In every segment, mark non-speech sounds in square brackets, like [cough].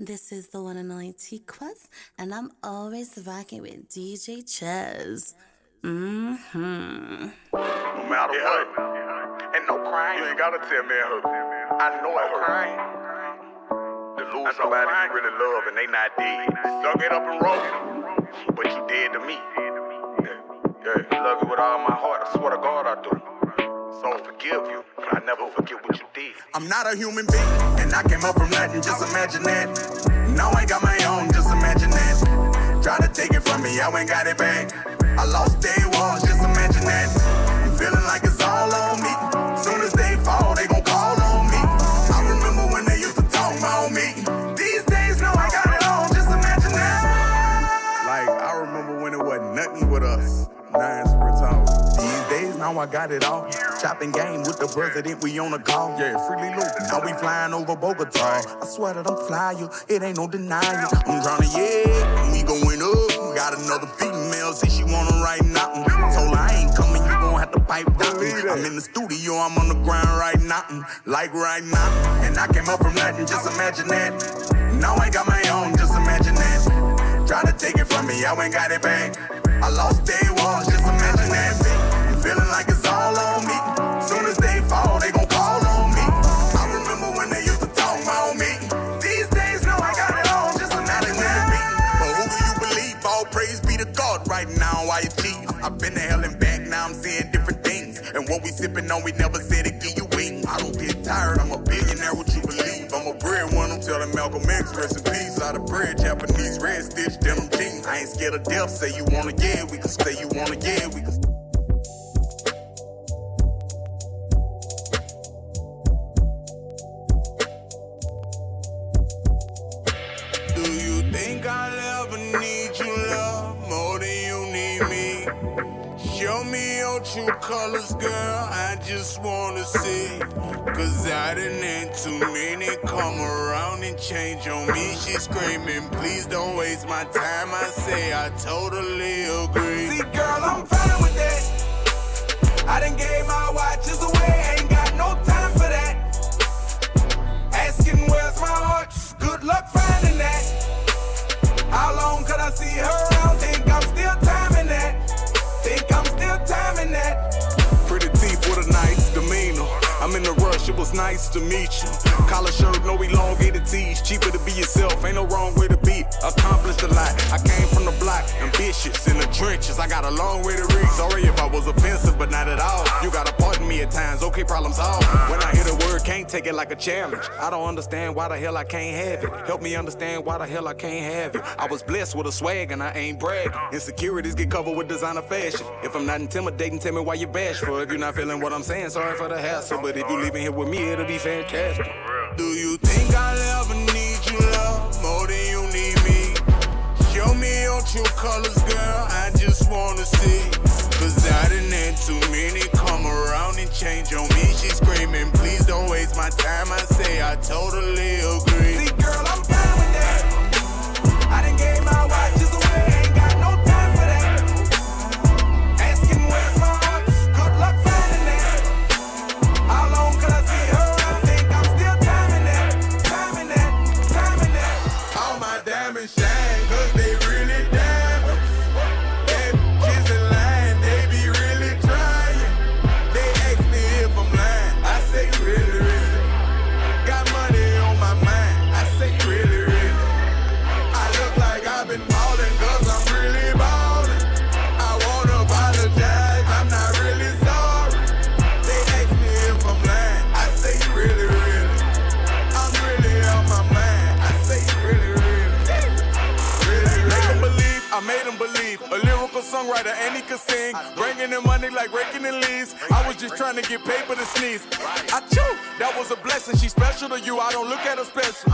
This is the one and only T Quest, and I'm always rocking with DJ Chess. Mm hmm. No matter what, and no crying. You ain't gotta tell me who. I know it crying. To lose somebody you really love and they not dead. Suck it up and roll. But you dead to me. Yeah, yeah. Love you with all my heart. I swear to God I do. So forgive you, but I never forget what you did. I'm not a human being, and I came up from nothing, just imagine that. No, I ain't got my own, just imagine that. Try to take it from me, I ain't got it back. I lost day one, just imagine that. I'm feeling like it's got it all. Chopping game with the president, we on a call. Yeah, freely loot. Now we flying over Bogota. I swear that I'm flyer, it ain't no denying. I'm drowning, yeah, we going up. Got another female, say she wanna write nothing. Told her I ain't coming, you gon' have to pipe down. I'm in the studio, I'm on the ground right now, like right now. And I came up from nothing, just imagine that. Now I got my own, just imagine that. Try to take it from me, I ain't got it back. I lost day one, just imagine that. Feeling like it's all on me. Soon as they fall, they gon' call on me. I remember when they used to talk about me. These days, no, I got it all, just imagine that. But who do you believe? All praise be to God right now, I achieve. I've been to hell and back, now I'm seeing different things. And what we sipping on, we never said it give you wings. I don't get tired, I'm a billionaire, what you believe? I'm a bread one, I'm telling Malcolm X, rest in peace. Out of bread, Japanese red stitch, denim jeans. I ain't scared of death, say you wanna, yeah, we can stay, you wanna, yeah, we can think I'll ever need you, love, more than you need me? Show me your true colors, girl, I just wanna see. Cause I done had too many come around and change on me. She's screaming, please don't waste my time. I say I totally agree. See, girl, I'm fine with that. I done gave my watches away, ain't got no time for that. Asking where's my heart, good luck finding that. How long could I see her around? Think I'm still timing that. Think I'm still timing that. Pretty teeth with a nice demeanor. I'm in the rush, it was nice to meet you. Collar shirt, no elongated tees. Cheaper to be yourself, ain't no wrong way to be. Accomplished a lot. I came from the block, ambitious in the trenches. I got a long way to reach. Sorry if I was offensive, but not at all. You gotta pardon me at times, okay, problem solved. When I hear the word, can't take it like a challenge. I don't understand why the hell I can't have it. Help me understand why the hell I can't have it. I was blessed with a swag and I ain't bragging. Insecurities get covered with designer fashion. If I'm not intimidating, tell me why you bashful. If you're not feeling what I'm saying, sorry for the hassle. But if you leaving here with me, it'll be fantastic. Do you think I'll ever need you, me your colors, girl, I just wanna see. Cause I done had too many come around and change on me. She's screaming, please don't waste my time. I say I totally agree. Songwriter, and he could sing. Bringing in money like raking in leaves. I was just trying to get paper to sneeze. I chew, that was a blessing. She's special to you, I don't look at her special.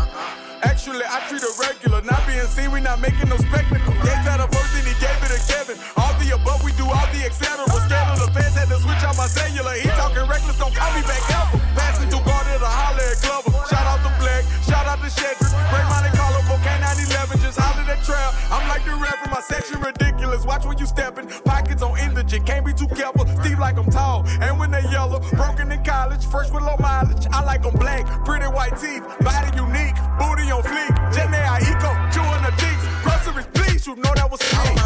Actually, I treat her regular. Not being seen, we not making no spectacle. Yes, had a first and he gave it to Kevin. All the above, we do all the etc. Scared of the fans, had to switch out my cellular. He talking reckless, don't call me back ever. Passing through guarded a holler at Glover. Shout out to Black, shout out to Shedrick. Break Monte Carlo for K911, just holler at trail. I'm like the reverend, my section ridiculous. Watch where you stepping. Pockets on indigent, can't be too careful. Steve like I'm tall, and when they yellow, broken in college, fresh with low mileage. I like them black, pretty white teeth, body unique, booty on fleek. Gen I eco, chewing the cheeks. Groceries, please, you know that was sweet.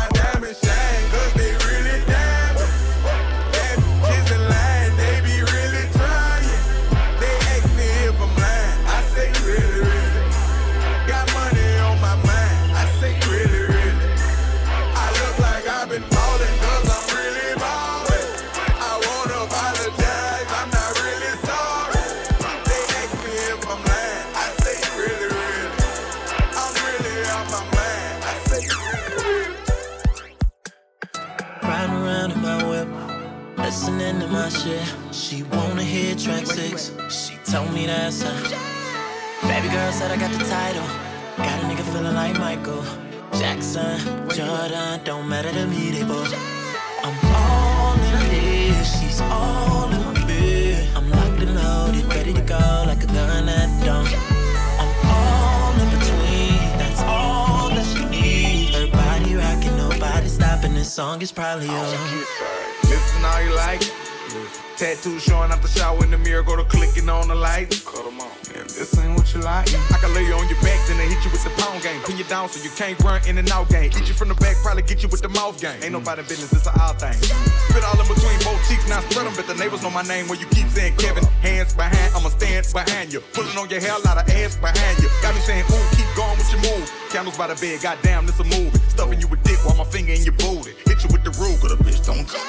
Tattoo showing up the shower in the mirror, go to clicking on the light. Cut them on. If this ain't what you like, I can lay you on your back, then I hit you with the pound game. Pin you down so you can't run in and out game. Eat you from the back, probably get you with the mouth game. Ain't nobody business, it's a all thing. Spit all in between both cheeks, now spread them, but the neighbors know my name when you keep saying Kevin. Hands behind, I'ma stand behind you. Pulling on your hair, lot of ass behind you. Got me saying, ooh, keep going with your moves. Candles by the bed, goddamn, this a movie. Stuffing you with dick while my finger in your booty. Hit you with the rule, cause the bitch don't go.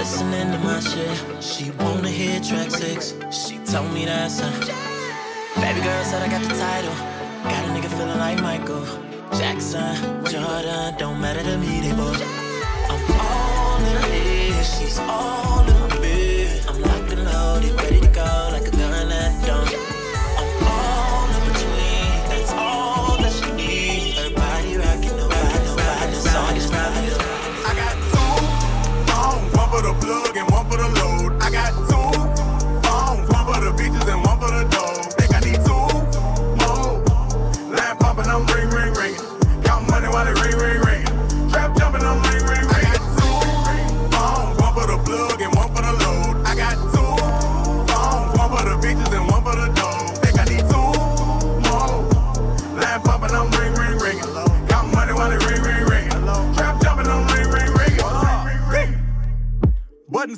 Listening to my shit. She wanna hear track six. She told me that's her. Baby girl said I got the title. Got a nigga feeling like Michael Jackson, Jordan. Don't matter to me, they both. I'm all in her head. She's all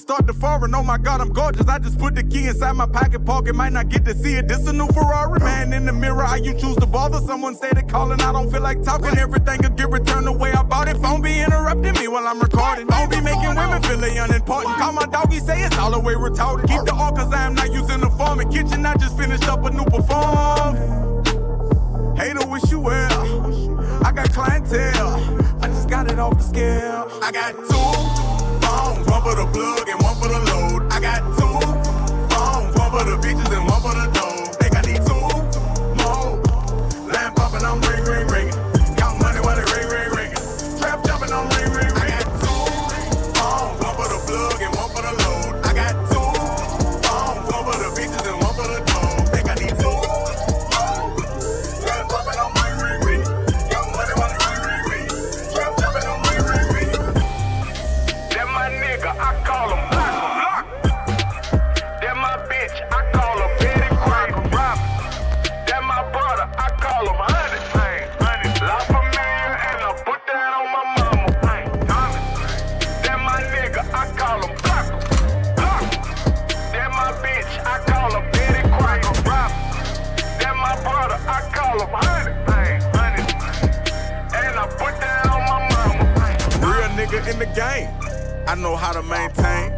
start to foreign, oh my god, I'm gorgeous. I just put the key inside my pocket, pocket, might not get to see it. This a new Ferrari, man. In the mirror, how you choose to bother someone? Say they calling, I don't feel like talking. Everything could get returned the way I bought it. Phone be interrupting me while I'm recording. Phone be making women feel they unimportant. Call my doggy, say it's all the way retarded. Keep the all, cause I am not using the form. In kitchen, I just finished up a new perform. Hater wish you well. I got clientele. I just got it off the scale. I got two phones, one for the plug and one for the load. I got two phones, one for the bitches and one for the dogs. Know how to maintain.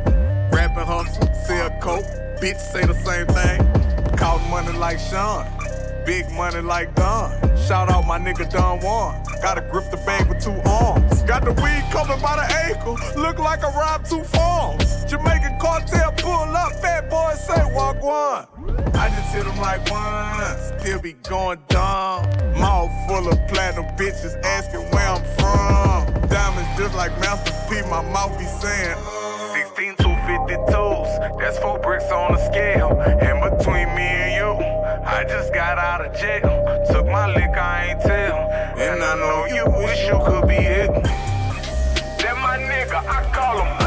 Rapping hustle, sell coke. Bitch say the same thing. Call money like Sean. Big money like Don. Shout out my nigga Don Juan. Gotta grip the bag with two arms. Got the weed coming by the ankle. Look like I robbed two farms. Jamaican cartel pull up. Fat boy say walk one. I just hit him like one. Still be going dumb. Mouth full of platinum bitches asking where I'm from. Diamonds just like Master P. My mouth be saying. 16 252s, that's four bricks on the scale. And between me and you, I just got out of jail. Took my lick, I ain't tell. And I know you wish you could be it. That my nigga, I call him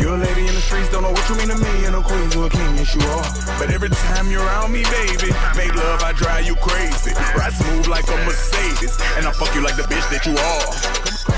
You're a lady in the streets, don't know what you mean to me. And a queen to a king, yes you are. But every time you're around me, baby, make love, I drive you crazy. Ride smooth like a Mercedes. And I fuck you like the bitch that you are.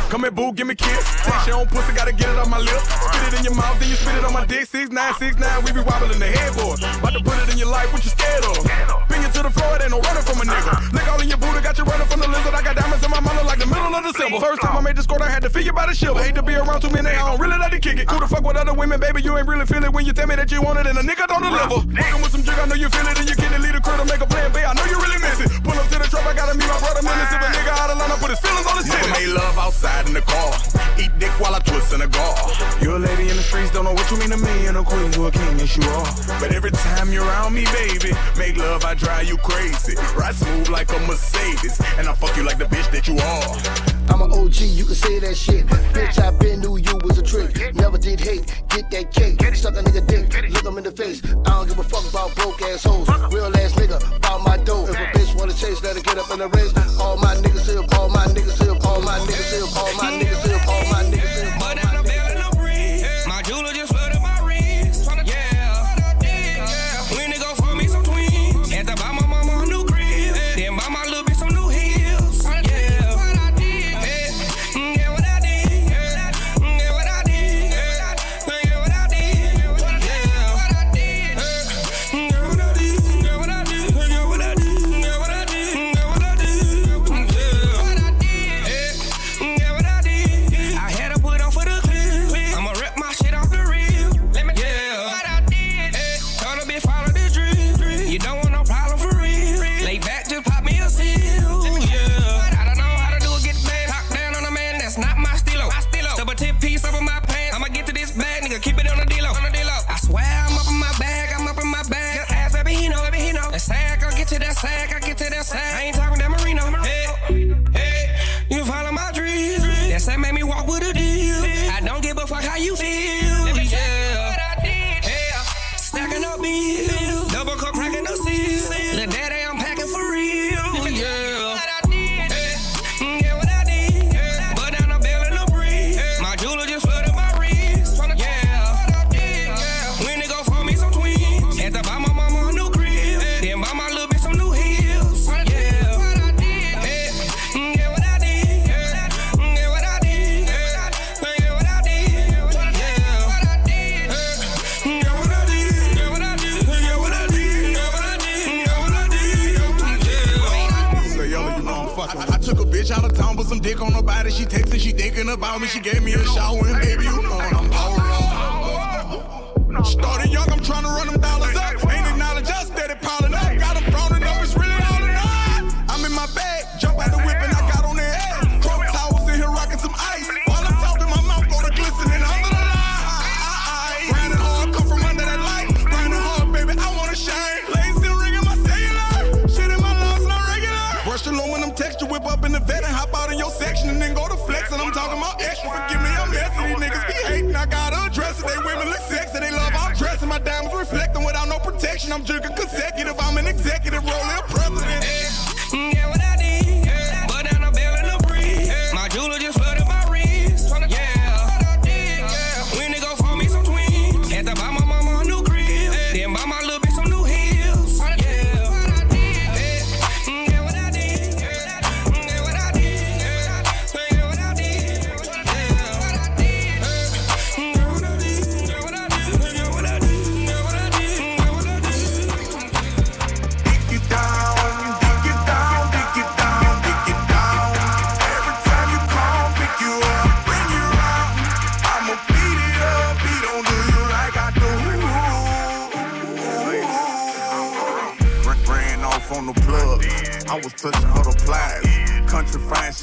Come here, boo, give me a kiss. Take your own pussy, gotta get it on my lip. Spit it in your mouth, then you spit it on my dick. Six nine, six nine, we be wobbling the headboard. About to put it in your life, what you scared of? To the floor, it ain't no running from a nigga. Uh-huh. Lick all in your booty, got you running from the lizard. I got diamonds in my mouth like the middle of December. First time I made this score, I had to figure by the shiver. Hate to be around too many, I don't really like to kick it. Who the fuck with other women, baby? You ain't really feel it when you tell me that you want it and a nigga don't deliver. Fucking with some jig, I know you feel it, and you can't lead a crew to make a plan babe. I know you really miss it. Pull up to the truck, I gotta meet my brother, man. If a nigga out of line, I put his feelings on the city. Made love outside in the car. Eat dick while I twist in a gar. You're a lady in the streets, don't know what you mean to me, and a queen to a king, yes you are. But every time you're around me, baby, make love, I drive you crazy. Ride smooth like a Mercedes, and I fuck you like the bitch that you are. I'm an OG, you can say that shit. Bitch, I been knew you was a trick. Never did hate, get that cake. Suck a nigga dick, look him in the face. I don't give a fuck about broke assholes. Real ass nigga, bout my dough. If a bitch wanna chase, let her get up in the race. All my niggas here, all my niggas here, all my niggas here, all my niggas here, all my niggas here. But down about me. She gave me a shower, and baby, you know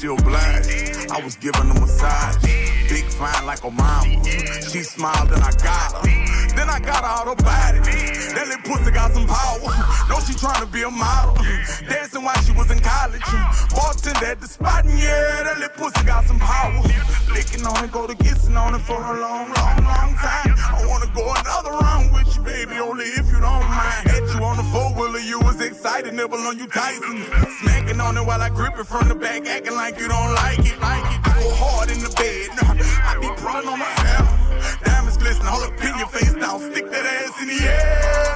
she obliged. I was giving her massage. Big fine like a mama. She smiled and I got her. Then I got her out her body. That little pussy got some power. No, she tryna be a model. Dancing while she was in college. Bartender at the spot, and yeah, that little pussy got some power. Licking on it, go to kissing on it for a long, long excited, nibble on you Tyson. Smacking on it while I grip it from the back, acting like you don't like it. Like it, I go hard in the bed. I be pulling on my hair. Diamonds glisten, hold up, pin your face down, stick that ass in the air.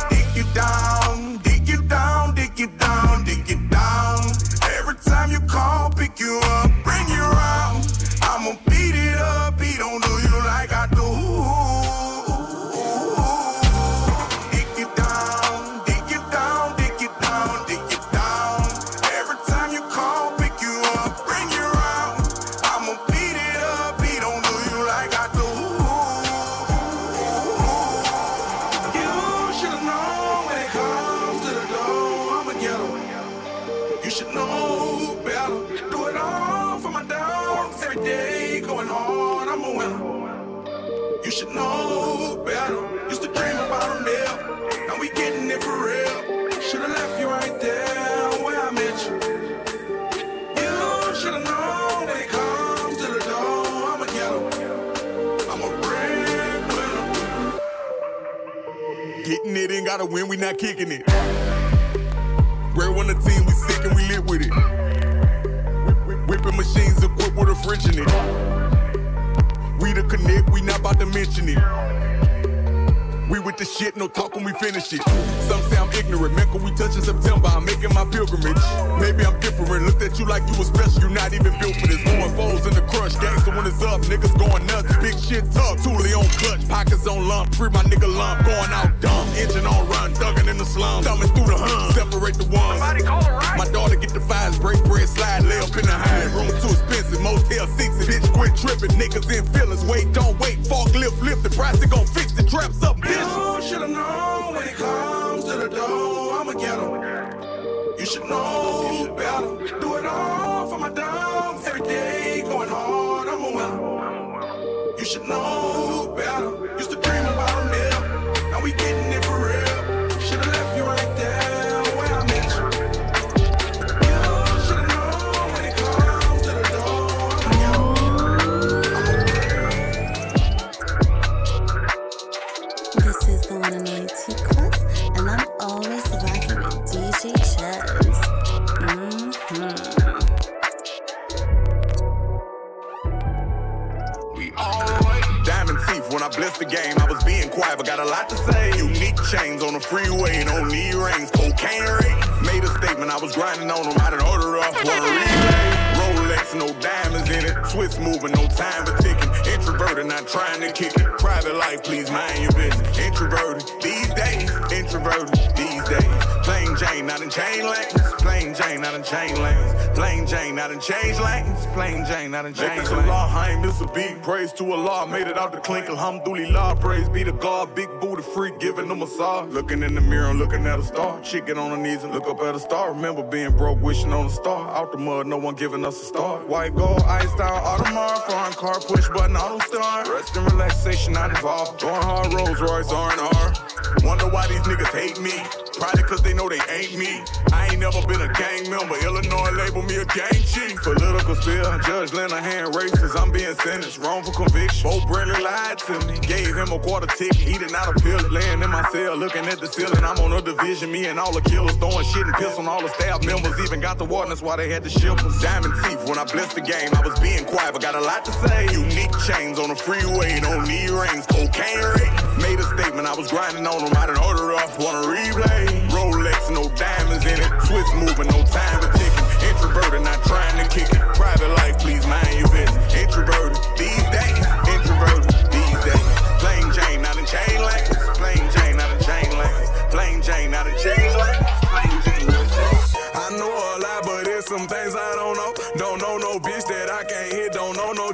Plain Jane, not in chain lanes. Plain Jane, not in change lanes. Plain Jane, not in change lanes. Allah, I ain't miss a beat. Praise to Allah, made it out the clink. Alhamdulillah, praise be to God. Big booty freak, giving them a massage. Looking in the mirror and looking at a star. Chicken on her knees and look up at a star. Remember being broke, wishing on a star. Out the mud, no one giving us a star. White gold, iced out, Audemars. Foreign car, push button, auto star. Rest and relaxation, not involved. Going hard, Rolls Royce, R&R. Wonder why these niggas hate me. Probably cause they know they ain't me. I ain't never been a gang member. Illinois label me a gang chief. Political spill, Judge Lenahan racist. I'm being sentenced, wrongful conviction. Bo Bradley lied to me. Gave him a quarter ticket. He did not appeal it. Laying in my cell, looking at the ceiling. I'm on a division. Me and all the killers throwing shit and piss on all the staff members. Even got the warden, that's why they had to ship us. Diamond teeth when I blessed the game. I was being quiet, but got a lot to say. Unique chains on the freeway, no knee rings. Cocaine ring. Made a statement, I was grinding on them. I done order up, want a replay. Rolex, no diamonds in it. Swiss moving, no time to ticking. Introverted, not trying to kick it. Private life, please mind your business. Introverted these days. Introverted these days. Plain Jane, not in chain lanes. Plain Jane, not in chain lanes. Plain Jane, not in chain lanes. Plain Jane, not in chain lanes. I know a lot, but there's some things I don't know. Don't know no bitch that I can't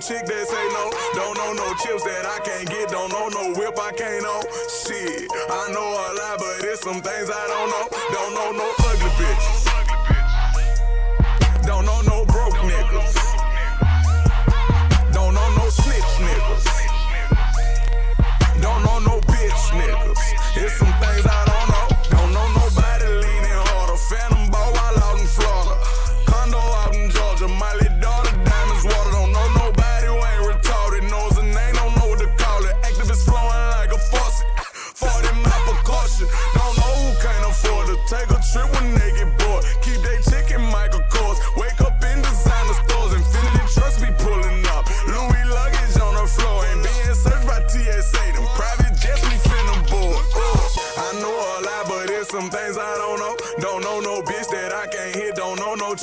chick that say no. Don't know no chips that I can't get. Don't know no whip I can't own. Shit, I know a lot, but there's some things I don't know. Don't know no ugly bitches. Don't know no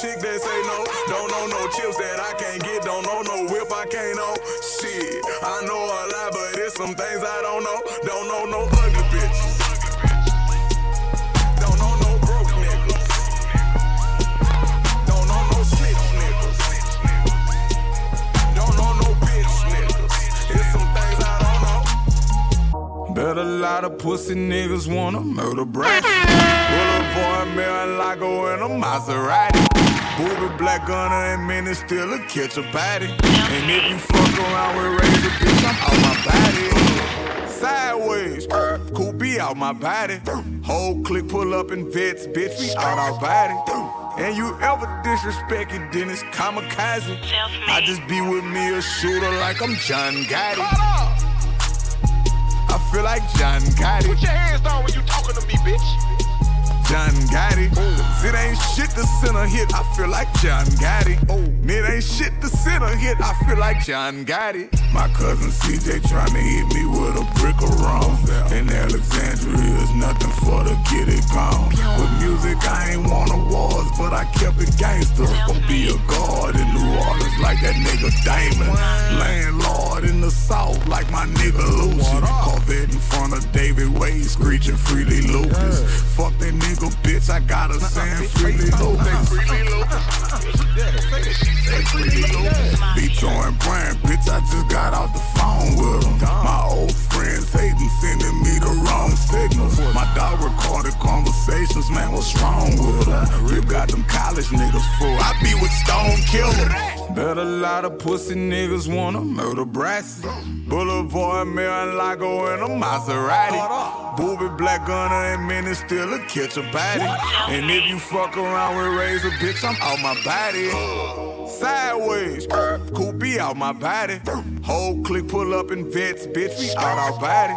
chick that say no. Don't know no chips that I can't get. Don't know no whip I can't own. Shit, I know a lot, but there's some things I don't know. Don't know no ugly bitches. Don't know no broke niggas. Don't know no snitch niggas. Don't know no bitch niggas. It's some things I don't know. Bet a lot of pussy niggas wanna murder Brad. Boulevard Mar-a-Lago in a Maserati. Booby black gunner and men is still a catch a body. And if you fuck around with razor, bitch, I'm out my body. Sideways, cool be out my body. Whole click pull up in vets, bitch, we out our body. And you ever disrespect it, then it's kamikaze. I just be with me a shooter like I'm John Gotti. I feel like John Gotti. Put your hands down when you talking to me, bitch. John Gotti. Oh. It ain't shit to send a hit, I feel like John Gotti. Oh, it ain't shit to send a hit, I feel like John Gotti. My cousin CJ tryna hit me with a brick of rum. In Alexandria is nothing for to get it gone. With music, I ain't won awards, but I kept it gangster. Gon' be a guard in New Orleans like that nigga Damon. Landlord in the South like my nigga Lucian. Corvette in front of David Wade, screeching freely Lucas. Fuck that nigga bitch, I got a San freely Lopez. Beto and Brand, bitch, I just got off the phone with them. My old friends hating, sending me the wrong signals. My dog recorded conversations, man, what's wrong with them? You got them college niggas full. I be with Stone Killer. Bet a lot of pussy niggas wanna murder Brassy. Boulevard, Mar-a-Lago, and a Maserati. Booby black gunner and men is still a catch a body. And if you fuck around with razor, bitch, I'm out my body. Sideways, cool be out my body. Whole click pull up in vets, bitch, we out our body.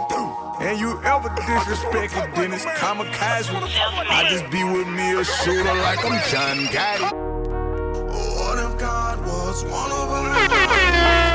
And you ever disrespect then it's kamikaze. I just be with me a shooter like I'm John Gotti. What if God was one of us?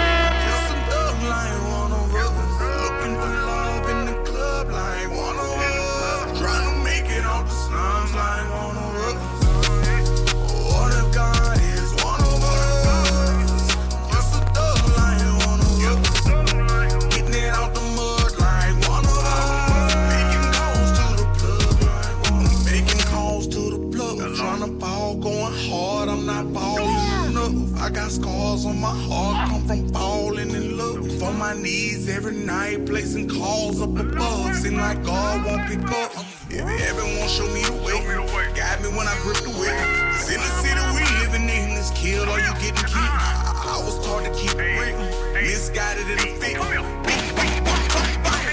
On my heart come from falling in love. On my knees every night, placing calls up above. Seem like God won't pick up. If everyone show me the way, guide me when I grip the wheel. Cause in the city we living in, is killed or you getting killed. I, I was taught to keep it real, misguided in the field.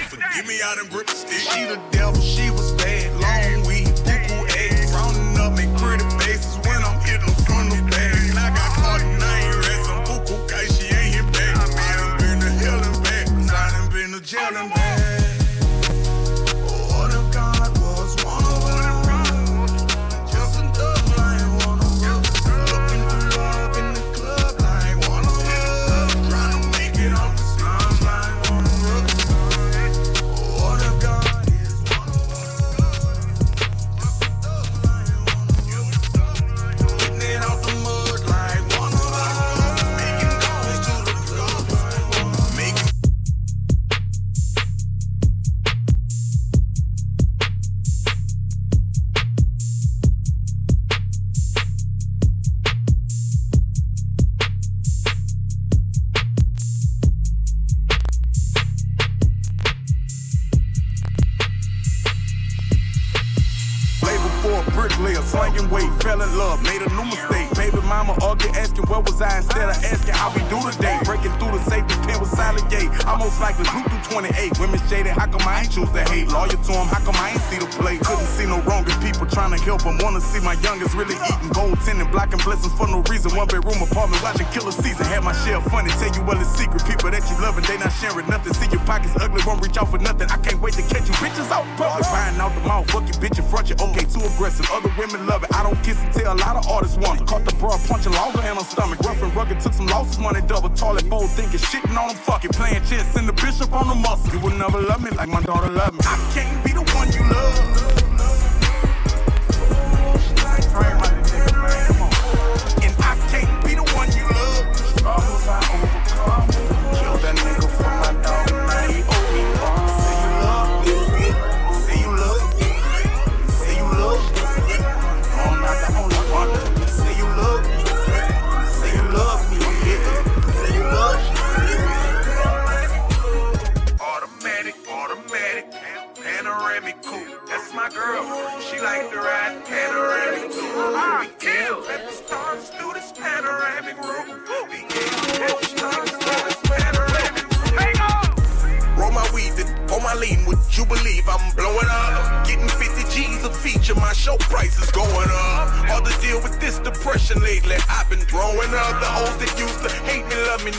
Forgive me, I done grip the stick. She the devil, she was bad, long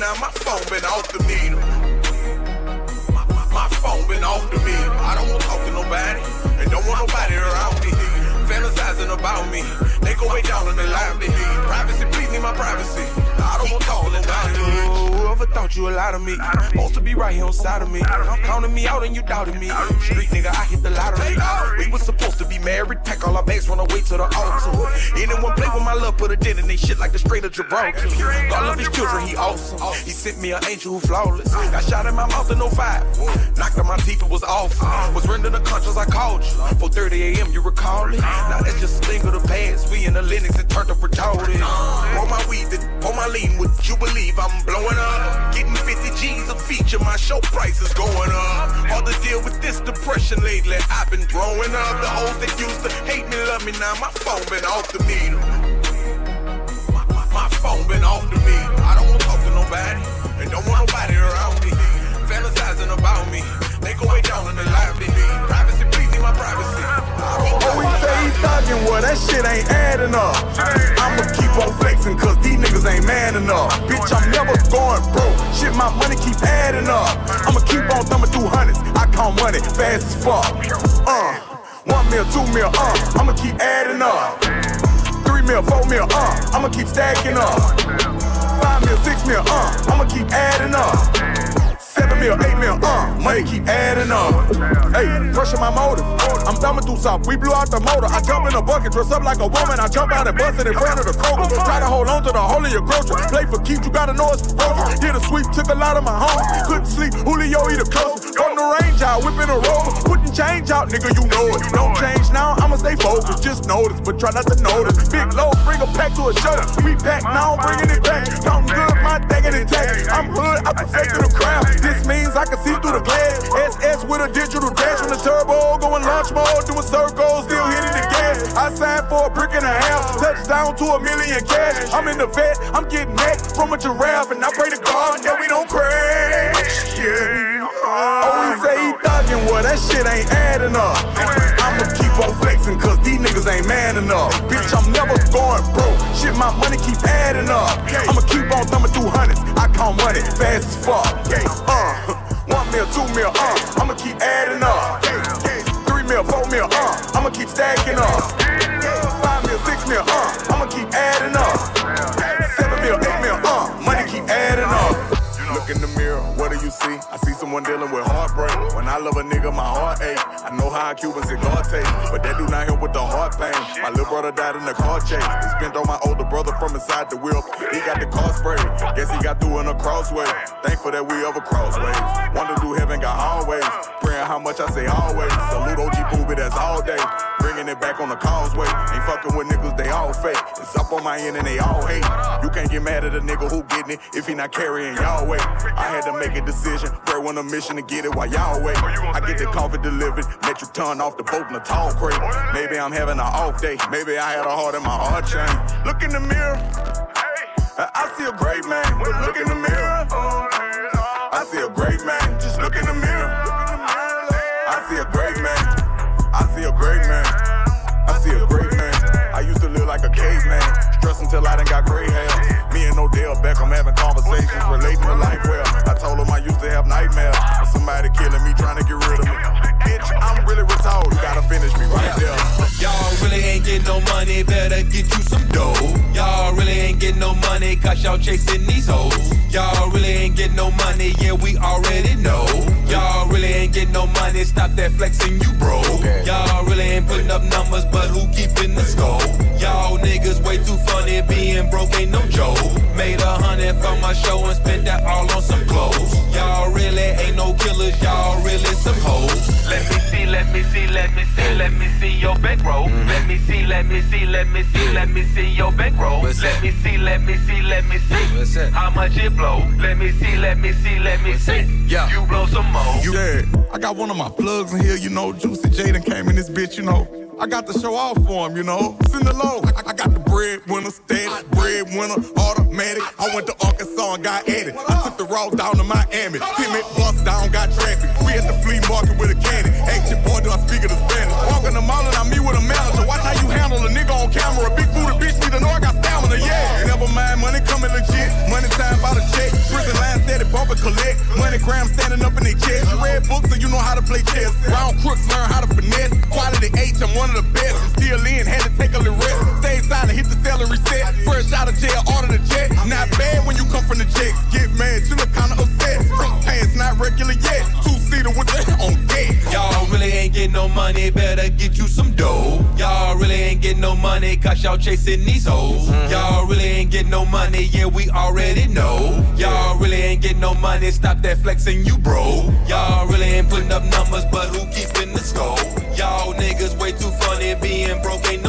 now. My phone been off the meter. Thought you a lot of me. Supposed to be right here on side of me. Counting me out and you doubted me. Street nigga, I hit the lottery. We was supposed to be married. Pack all our bags, run away to the altar. Anyone play with my love, put a dent in they shit like the strait of Gibraltar. God love his children, he awesome. He sent me an angel who flawless. Got shot in my mouth in 05. Knocked on my teeth, it was off. Was rendering the conscience, I called you. 4:30 a.m., you recall it? Now that's just a thing of the past. We in the Linux and turned up retarded. Roll my weed, pour my lean. Would you believe I'm blowing up? Getting 50 G's a feature, my show price is going up. Hard to deal with this depression lately. I've been growing up. The hoes that used to hate me love me now. My phone been off the meter. My, phone been off the meter. I don't wanna talk to nobody. And don't want nobody around me. Fantasizing about me. They go way down in the livelihood. Privacy, please my privacy. Say he thuggin', well, that shit ain't adding up. I'ma keep on flexing, cause these niggas ain't man enough. Bitch, I'm never going broke. Shit, my money keep adding up. I'ma keep on thumbing through hundreds. I count money fast as fuck. Uh, one mil, two mil, uh, I'ma keep adding up. Three mil, four mil, uh, I'ma keep stacking up. Five mil, six mil, uh, I'ma keep adding up. Seven mil, eight mil, uh, money keep adding up. Hey, pressure my motive. I'm something. We blew out the motor. I jump in a bucket, dress up like a woman. I jump out and bust it in front of the Kroger. Try to hold on to the whole of your grocery. Play for keeps, you gotta know it's ferocious. Did a sweep, took a lot of my home. Couldn't sleep, Julio eat a closest. From the range out, whipping a rover. Putting change out, nigga, you know it. Don't change now, I'ma stay focused. Just notice, but try not to notice. Big low, bring a pack to a show. We pack now, I'm bringing it back. Counting good, my thing and intact. I'm hood, I perfected the craft. This means I can see through the glass. SS with a digital dash on the turbo, going launch mode, doing circles, still hitting the gas. I signed for a brick and a half, touchdown to a million cash. I'm in the vet, I'm getting neck from a giraffe, and I pray to God that we don't crash. Yeah. Oh, he say he thuggin', well, that shit ain't adding up. I'ma keep on flexing, cause these niggas ain't man enough. Bitch, I'm never going broke. Shit, my money keep adding up. I'ma keep on thumbing through hundreds. I count money fast as fuck. Uh, [laughs] one mil, two mil, uh, I'ma keep adding up. Three mil, four mil, uh, I'ma keep stacking up. Five mil, six mil, uh, I'ma keep adding up. Seven mil, eight mil, uh, money keep adding up. Look in the mirror, what do you see? I see someone dealing with heartbreak. When I love a nigga, my heart ache. I know how a Cuban cigar tastes, but that do not help with the heart pain. My little brother died in a car chase. They spent on my older brother from inside the wheel. He got the car sprayed. Guess he got through in a crossway. Thankful that we ever crossways. Wonder do heaven got always. Praying how much I say always. Salute OG Booby, that's all day. Bringing it back on the causeway. Ain't fucking with niggas, they all fake. It's up on my end and they all hate. You can't get mad at a nigga who getting it if he not carrying y'all weight. I had to make a decision. Bro, on a mission to get it while y'all wait. I get the coffee delivered, metric ton off the boat in a tall crate. Maybe I'm having an off day. Maybe I had a heart in my heart chain. Look in the mirror. I see a great man, look in the mirror. I see a great man, caveman, stress until I done got gray hair. Me and Odell Beckham having conversations relating to life well. I told him I used to have nightmares of somebody killing me, trying to get rid of me. Bitch, I'm really retarded. Gotta finish me right there. Y'all really ain't getting no money, better get you some dough. Y'all really ain't getting no money, cause y'all chasing these hoes. Y'all really ain't getting no money, yeah, we already know. Y'all really ain't getting no money, stop that flexing, you bro. Y'all really ain't putting up numbers, but who keeping the score? Y'all niggas way too funny, being broke ain't no joke. Made a hundred from my show and spent that all on some clothes. Y'all really ain't no killers, y'all really some hoes. Let me see, let me see, let me see, let me see your bankroll. Let me see, let me see, let me see, let me see your bankroll. Let me see, let me see, let me see how much it blow. Let me see, let me see, let me see. Yeah. You blow some more. Yeah, I got one of my plugs in here, you know. Juicy Jaden came in this bitch, you know. I got to show off for him, you know. Send it low. I, I got the breadwinner, status, breadwinner, automatic. I went to Arkansas and got at it. I took the route down to Miami. Timid bust down, got traffic. We at the flea market with a. Ask your boy, do I speak of the Spanish? Walking the mall and I meet with a manager. Watch how you handle a nigga on camera. Big booty bitch need to know y'all chasing these hoes. Mm-hmm. Y'all really ain't getting no money, yeah, we already know. Y'all really ain't getting no money, stop that flexing, you bro. Y'all really ain't putting up numbers, but who keeping the score? Y'all niggas way too funny, being broke ain't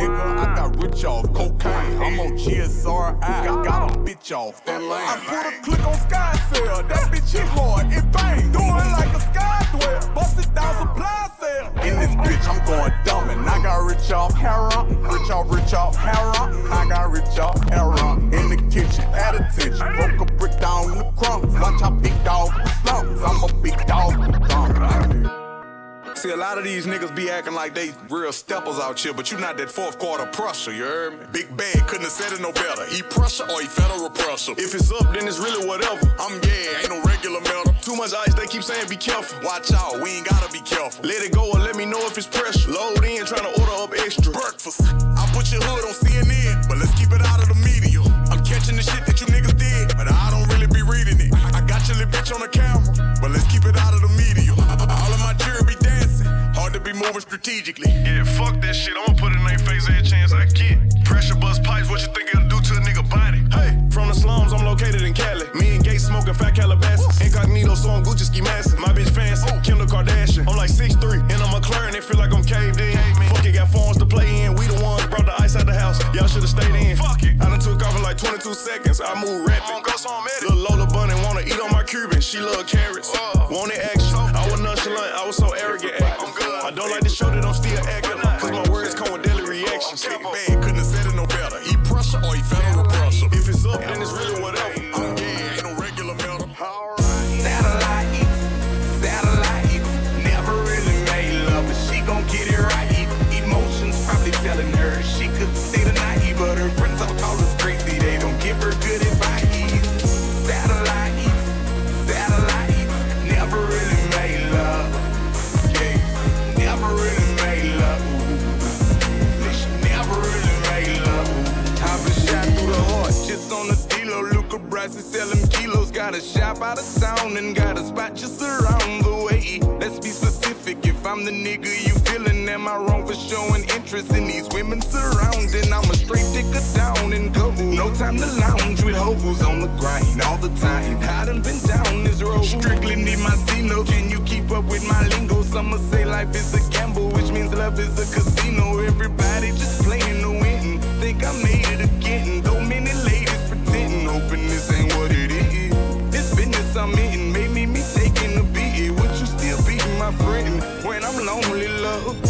nigga. I got rich off cocaine. I'm on GSR. I got, a bitch off that lane. I put a click on Sky Sale. That bitch hit hard. It bang. Do it like a sky dwell. Bust it down supply sale. In this bitch, I'm going dumb and I got rich off heroin. Rich off, rich off heroin. I got rich off heroin. In the kitchen, at attention. Broke a brick down the crumbs. Watch how big dog the slumps. I'm a big dog. See, a lot of these niggas be acting like they real steppers out here, but you not that fourth quarter pressure, you heard me? Big bag, couldn't have said it no better. He pressure or he federal pressure. If it's up, then it's really whatever. I'm yeah, ain't no regular metal. Too much ice, they keep saying be careful. Watch out, we ain't gotta be careful. Let it go or let me know if it's pressure. Load in, trying to order up extra. Breakfast. I put your hood on CNN, but let's keep it out of the media. I'm catching the shit that you niggas did, but I don't really be reading it. I got your little bitch on the camera, be moving strategically. Yeah, fuck that shit. I'ma put it in their face every chance I get. Pressure bust pipes, what you think it'll do to a nigga body? Hey, from the slums, I'm located in Cali. Me and Gates smoking fat Calabasas. Incognito, so I'm Gucci ski mask. My bitch fancy, Kendall Kardashian. I'm like 6'3, and I'm a McLaren. It feel like I'm caved in. Hey, Fuck it, got phones to play in. We the ones brought the ice out the house. Y'all should've stayed in. Fuck it. I done took off in like 22 seconds. I move rapid. Go, so I'm at it. Little Lola Bunny wanna on my Cuban. She love carrots. Wanted action. I was nonchalant. I was so arrogant. I don't like to show that I'm still acting. Cause my words come with daily reactions. Bag, couldn't have said it no better. He pressure or he federal pressure. If it's up, then it's really Got a shop out of town and got a spot just around the way. Let's be specific. If I'm the nigga you feeling, am I wrong for showing interest in these women surrounding? I'm a straight ticker down and go. No time to lounge with hoes on the grind all the time. I done been down this road. Strictly need my C. Can you keep up with my lingo? Some say life is a gamble, which means love is a casino. Everybody just playing to win. Think I made it again. I'm made me me taking a beat. Would you still be my friend when I'm lonely, love?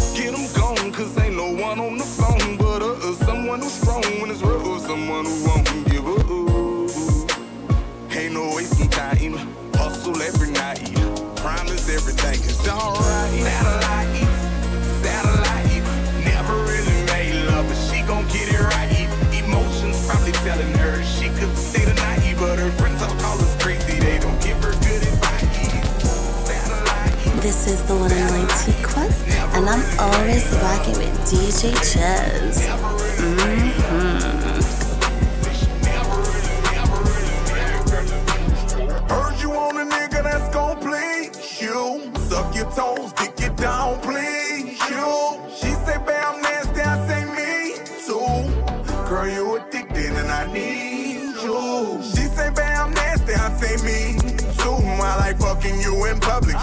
One and only T Quest, and I'm always rocking with DJ Chess. Mm-hmm. Heard you on a nigga that's gon' please you. Suck your toes, dick it down, please you. She say, babe, I'm nasty, I say me too. Girl, you addicted and I need you. She say, babe, I'm nasty, I say me too. I like fucking you in public,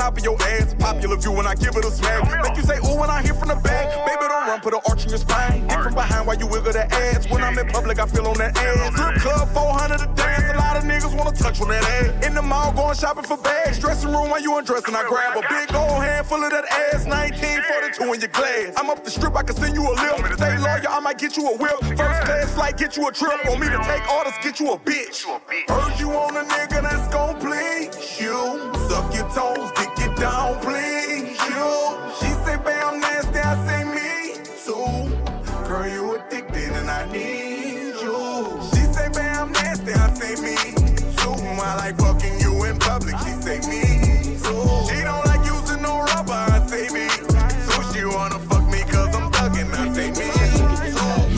top of your ass, popular view when I give it a smack. Make you say, ooh, when I hear from the back. Baby, don't run, put an arch in your spine. Get from behind while you wiggle the ass. When I'm in public, I feel on that ass. Club, 400 niggas wanna touch on that ass. In the mall, going shopping for bags. Dressing room while you undressing, I grab a big old handful of that ass. 1942 in your glass. I'm up the strip, I can send you a lip. Stay lawyer, I might get you a whip. First class flight, get you a trip. Want me to take orders, get you a bitch. Heard you on a nigga that's gon' please you. Suck your toes, dick it down, please you. She say, babe, I'm nasty, I say me too. Girl, you addicted and I need I like fucking you in public, she say me too. She don't like using no rubber, I say me too. She wanna fuck me cause I'm thuggin', I say me.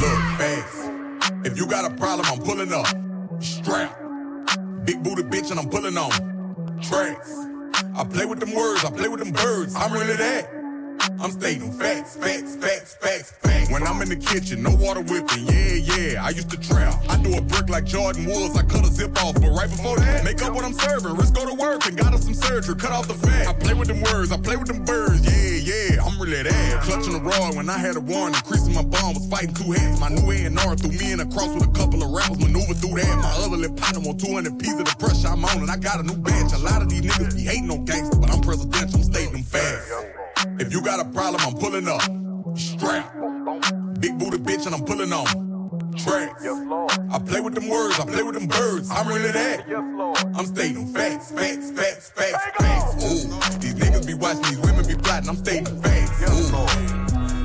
Look, fast. If you got a problem, I'm pulling up. Strap. Big booty bitch, and I'm pulling on. Tracks. I play with them words, I play with them birds. I'm really that. I'm stating facts, facts, facts, facts, facts. When I'm in the kitchen, no water whipping. Yeah, yeah, I used to trap. I do a brick like Jordan Woods. I cut a zip off, but right before that, make up what I'm serving. Risk go to work and got us some surgery. Cut off the fat. I play with them words, I play with them birds. Yeah, yeah, I'm really that. Clutching the rod when I had a warrant, increasing my bond was fighting two hands. My new A&R threw me in a cross with a couple of rappers, maneuver through that. My other lip partner on 200 pieces of the pressure I'm on, and I got a new bench. A lot of these niggas be hating on gangsters, but I'm presidential, I'm stating them fast. If you got a problem, I'm pulling up. Strap. Big booty bitch, and I'm pulling on. Tracks. I play with them words, I play with them birds. I'm really that. I'm stating facts, facts, facts, facts, facts. Ooh, these niggas be watching, these women be plotting. I'm stating facts. Ooh.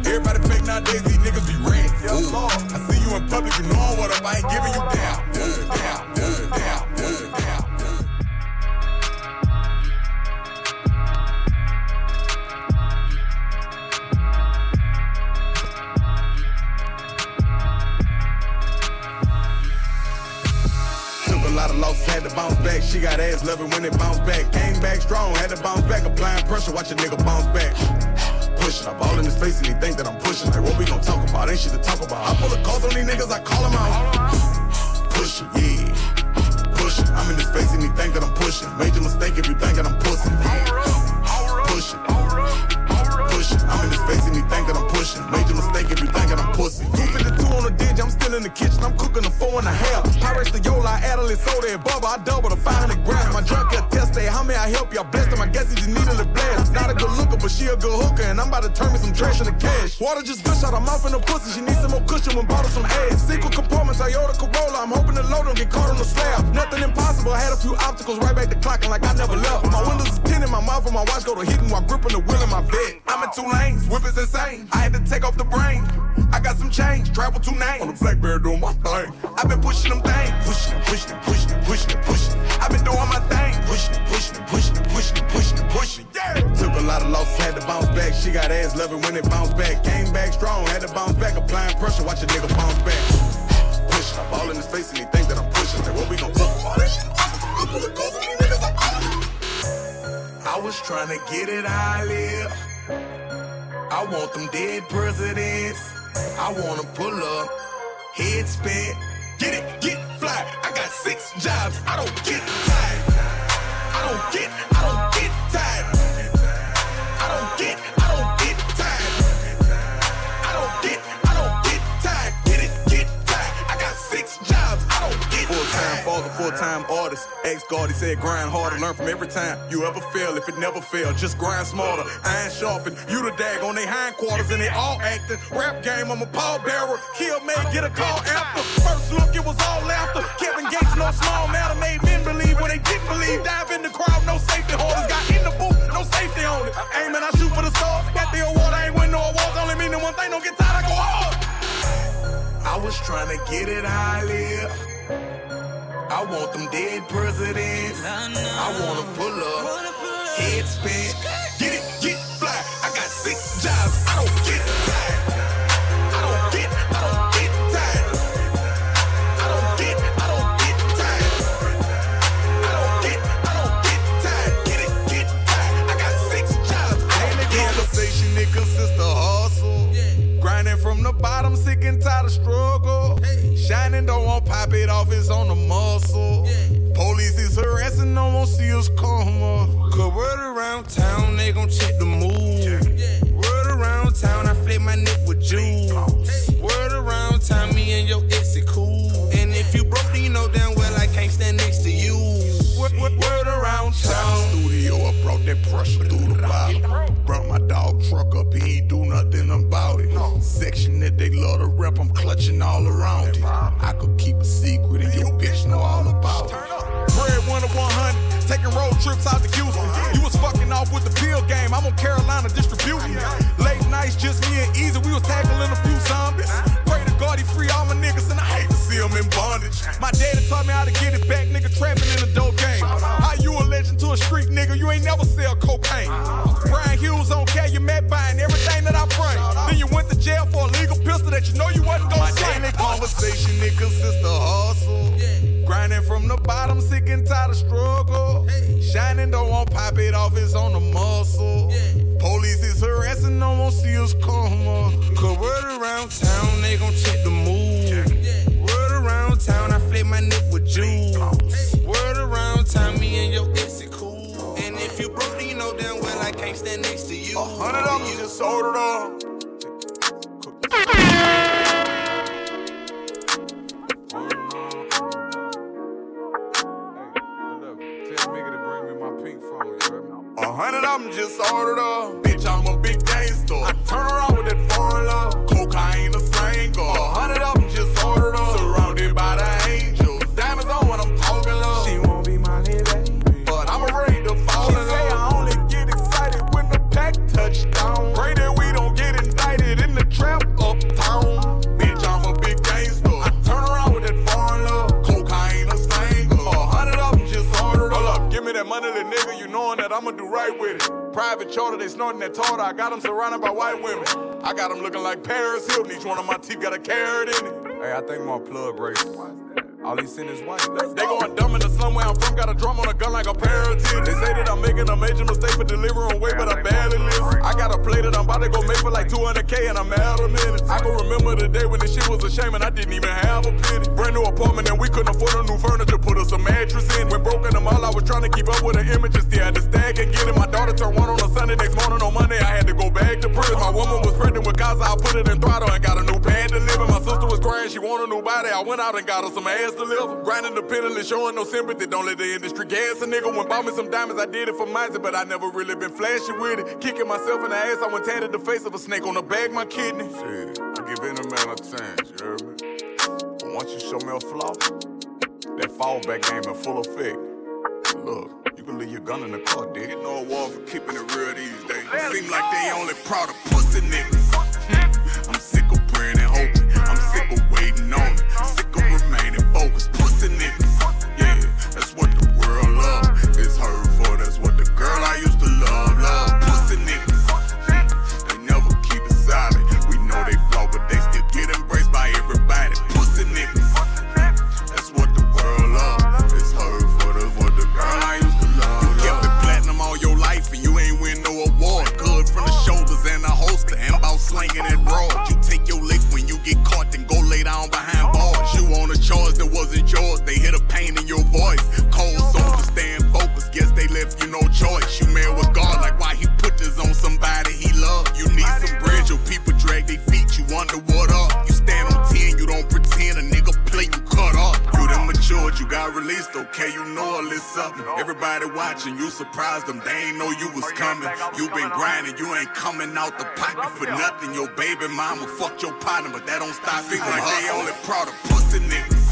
Everybody fake nowadays, these niggas be rats. Ooh. I see you in public, you know what up. I ain't giving you down. Down, bounce back. She got ass loving when it bounced back. Came back strong, had to bounce back. Applying pressure, watch a nigga bounce back. Pushing, I ball in his face and he think that I'm pushing. Like, what we gon' talk about? Ain't shit to talk about. I pull the calls on these niggas, I call them out. Pushing, yeah. Pushing, I'm in his face and he think that I'm pushing. Major mistake if you think that I'm pushing. Pushing. Pushing, I'm in his face and he think that I'm pushing. Major mistake if you think that I'm pussy. 252 on the I'm still in the kitchen. I'm cooking a four and a half. Pirates the Yola, Adelaide, soda, and Bubba. I double the 500 grams. My drunk got tested. How may I help you? I blessed him. I guess he just needed a blast. Not a good looker, but she a good hooker. And I'm about to turn me some trash into cash. Water just gush out her mouth in the pussy. She needs some more cushion when her some ass. Secret compartment, Toyota Corolla. I'm hoping the load don't get caught on the slab. Nothing impossible. I had a few obstacles right back to clocking like I never left. My windows is tinted, my mouth and my watch go to hitting while gripping the wheel in my bed. I'm in two lanes, whip is insane. I had to take off the brain. I got some change, travel two names. On the Blackberry doing my thing. I've been pushing them things. Pushing pushing pushing pushing pushing it. I've been doing my thing. Pushing pushing pushing pushing pushing pushing. Yeah. Took a lot of losses, had to bounce back. She got ass loving when it bounced back. Came back strong, had to bounce back. Applying pressure, watch a nigga bounce back. Pushing, I ball in his face and he think that I'm pushing. Like, what we gon' talk about? Shit. I niggas, I them. I was trying to get it how I live. I want them dead presidents. I wanna pull up, head Get it, get fly. I got six jobs. I don't get tired. I don't get, I don't tired. father, full time artist. Ex guard, he said grind harder, learn from every time you ever fail. If it never fail, just grind smarter. Iron sharpen, you the dag on their hindquarters, and they all acting. Rap game, I'm a pallbearer. Kill made, get a call after. First look, it was all laughter. Kevin Gates, no small matter, made men believe when they didn't believe. Dive in the crowd, no safety holders. Got in the booth, no safety on it. Aiming, I shoot for the stars. Got the award, I ain't win no awards. Only meaning one thing, don't get tired, I go hard. I was trying to get it I live. I want them dead presidents. I wanna pull up, head spin. Get it, get fly. I got six jobs. I don't get tired. I don't get, I don't get tired. I don't get, I don't get tired. I don't get, I don't get tired. Get it, get fly. I got six jobs. I don't get Conversation, it consists of hustle. Grinding from the bottom, sick and tired of struggle. Shining, don't want pop it off, it's on the muscle. Police is harassing, no one see us come up. Cause word around town, they gon' check the mood. Word around town, I flip my neck with jewels. Word around town, me and your ex word around town. Studio, I brought that pressure through the bottle. Brought my dog truck up, he ain't do nothing about it. Section that they love to rep, I'm clutching all around it. I could keep a secret and your bitch know all about it. Bread one to 100, taking road trips out to Houston. You was fucking off with the pill game, I'm on Carolina distributing. Late nights, just me and Easy, we was tackling a few zombies. Pray to God he free all my niggas, and I hate to see them in bondage. My daddy taught me how to get it back, nigga, trapping in a dope game. You a legend to a street nigga, you ain't never sell cocaine. Brian Hughes on Calumet buying everything that I bring. Then you went to jail for a legal pistol that you know you wasn't gonna My daily conversation, it consists of hustle. Grinding from the bottom, sick and tired of struggle. Shining, don't want pop it off, it's on the muscle. Police is harassing, no one see us come up. Cause word around town, they gon' check the mood. Word around town, I flip my neck with jewels. Word around town, me and your ex is cool. And if you broke, then you know damn well I can't stand next to you. A hundred of them just sold it all. A hundred of them just ordered up. Bitch, I'm a big gangster. I turn around with that foreign love. Cocaine a slangle. A hundred of like Paris Hilton. Each one of my teeth got a carat in it. Hey, I think my plug racist. All he seen is white. They going dumb in the slum where I'm from. Got a drum on a gun like a titties. They say that I'm making a major mistake for delivering weight, but I barely listen. I got a play that I'm about to go make for like 200k and I'm out of minutes. I can remember the day when the shit was a shame and I didn't even have a penny. Brand new apartment and we couldn't afford a new furniture. Put us a mattress in. When broken them all, I was trying to keep up with the images. Still had to stag and get it. My daughter turned one on a Sunday. Next morning on Monday, I had to go back to prison. My woman was pregnant with Gaza. I put it in throttle and got a new pad to live in. My sister was crying. She wanted a new body. I went out and got her some ass to live. Grinding the and showing no sympathy. Don't let the industry gas a nigga. When bought me some diamonds, I did it for mine, but I never really been flashy with it. Kicking myself in the ass, I went tatted the face of a snake on the bag, my kidney. Shit, I give any man a chance, you heard me? But once you show me a flaw, that fallback game in full effect. Look, you can leave your gun in the car, dick. Get no award for keeping it real these days. Seem like they only proud of pussy niggas. Remaining something. Everybody watching, you surprised them. They ain't know you was coming. You been grinding, you ain't coming out the pocket for nothing. Your baby mama fucked your partner, but that don't stop people. Like they only proud of pussy niggas.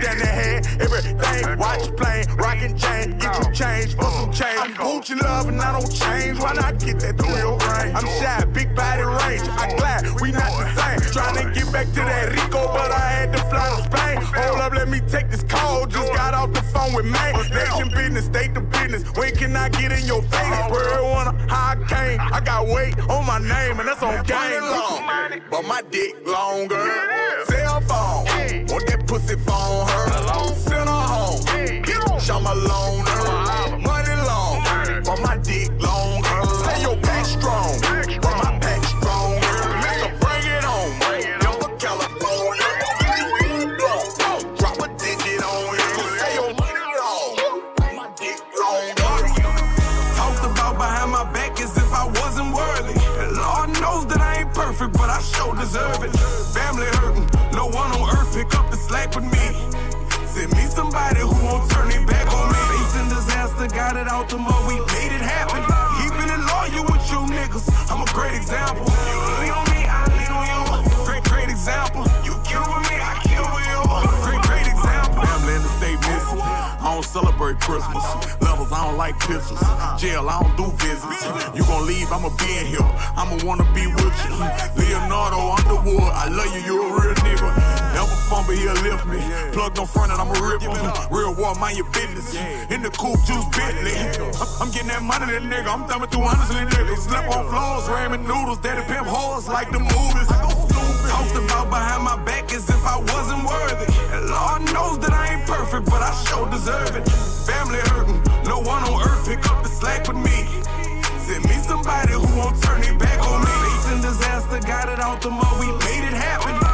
Down the head. Everything, watch plane, rockin' chain. Get you change for some change. I'm Gucci love and I don't change. Why not get that through your brain? I'm shy, big body range. I glad we not the same. Trying to get back to that Rico, but I had to fly to Spain. Hold up, let me take this call. Just got off the phone with May. Nation business, state the business. When can I get in your face? Bird wanna how I came. I got weight on my name, and that's on game long. But my dick longer. Pussy phone her. Send her home. Bitch, I'm a loner. Mud, we made it happen. Keeping it loyal with you niggas, I'm a great example. You lean on me, I lean on you. Great, great example. You kill with me, I kill with you. Great, great example. Family in the state missing. I don't celebrate Christmas. Levels, I don't like pictures. Jail, I don't do visits. You gon' leave, I'ma be in here. I'ma wanna be with you. Leonardo Underwood, I love you, you a real nigga. Never fumble, he'll lift me. Plugged on front and I'ma rip him. Real war, mind your business. In the coupe, juice Bentley. I'm, I'm getting that money, that nigga. I'm thumbing through hundreds of niggas. Slept on floors, ramen noodles, daddy pimp hoes like the movies. I go stupid. Talked about behind my back as if I wasn't worthy. And Lord knows that I ain't perfect, but I sure deserve it. Family hurting, no one on earth pick up the slack with me. Send me somebody who won't turn their back on me. Facing disaster, got it out the mud, we made it happen.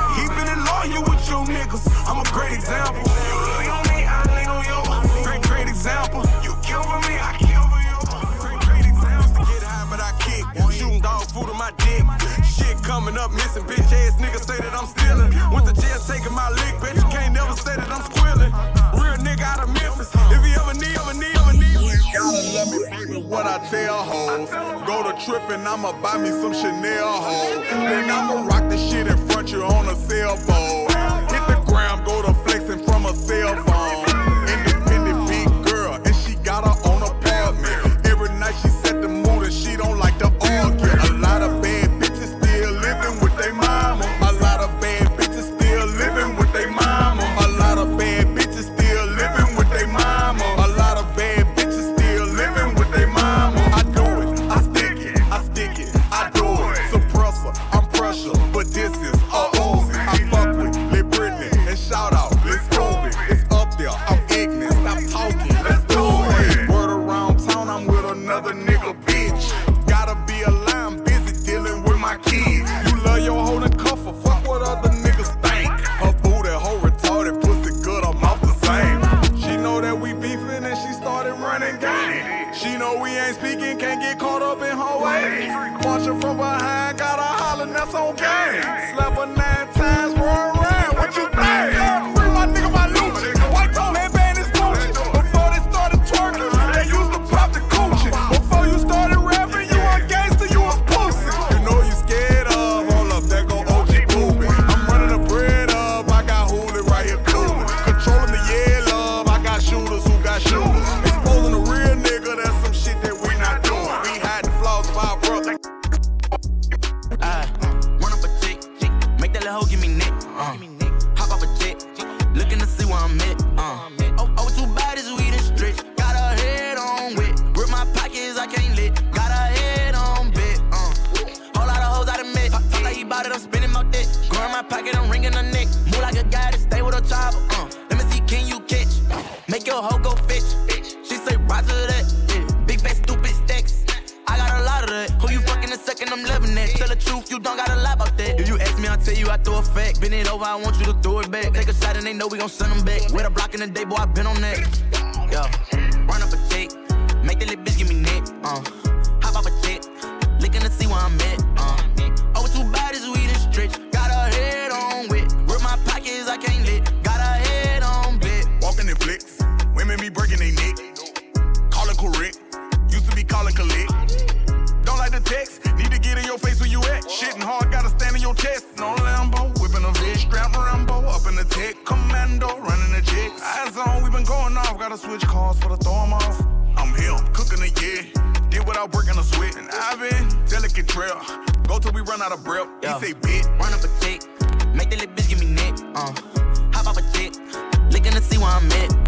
I'm a great example. You lean on me, I lean on you. Great, great example. You kill for me, I kill for you. Great, great example. Get high, but I kick. Shooting dog food on my dick. Shit coming up missing, bitch ass niggas say that I'm stealing. Went to jail taking my lick, bitch. You can't never say that I'm squealing. Real nigga out of Memphis. If he ever need, ever need, ever need. Gotta let me baby what I tell hoes. Go to trippin', I'ma buy me some Chanel hoes. Then I'ma rock the shit in front you on a cell phone. Hit the ground, go to flexing from a cell phone. see where I'm at.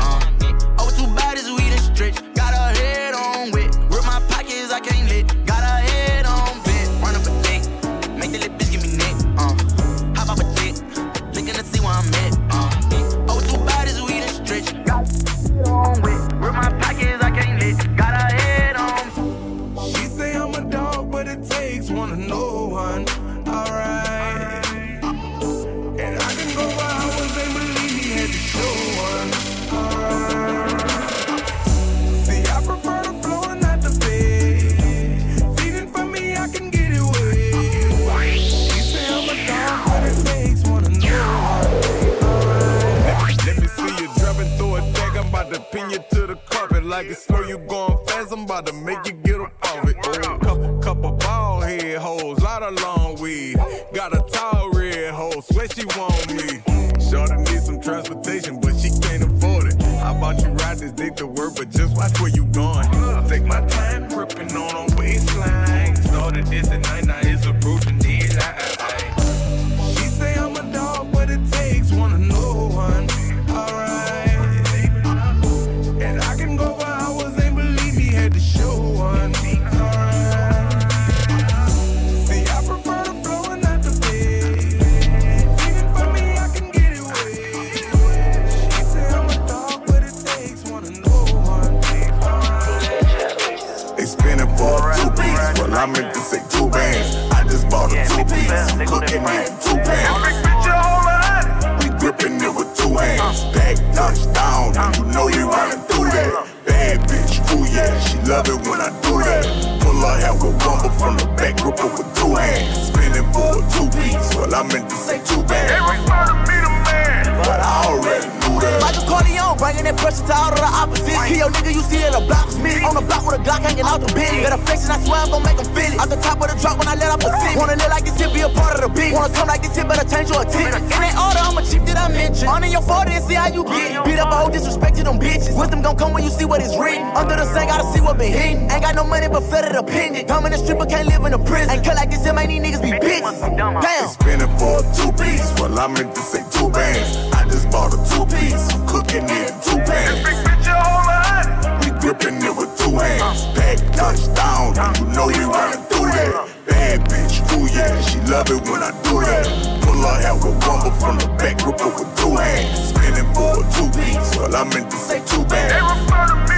it when I do that. Pull her out with one, but from the back, rip pull with two hands. Spinning for a two piece, well, I meant to say two bands. They refer to me.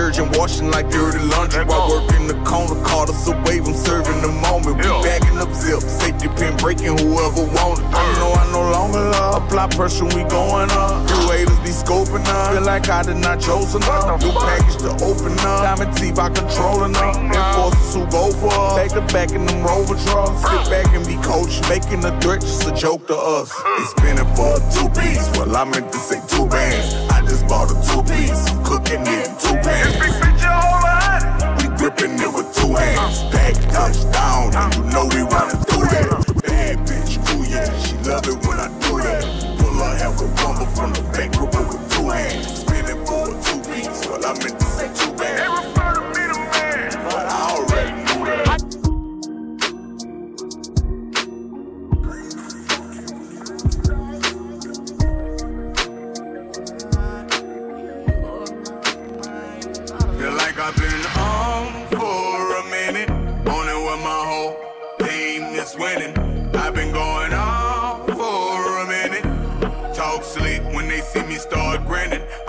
detergent, washing like dirty laundry. While working the corner, caught us a wave, I'm serving the moment. We bagging up zip, safety pin breaking, whoever want it. I know I no longer love, apply pressure, we going up. You haters be scoping up, feel like I did not chosen up. New package to open up, diamond teeth, by controlling up. Enforcers who go for us, back to back in them rover trucks. Sit back and be coached, making a threat, just a joke to us. They spinning for two beats. well I meant to say two bands bought a two piece. I'm cooking in two pans. Big bitch, hold. We gripping it with two hands. Back touchdown, and you know we running through that. Bad bitch, cool yeah. She love it when I do that. Pull her half a rumble from the back, grip with two hands. Spinning for a two piece. Well, I meant to say two bands.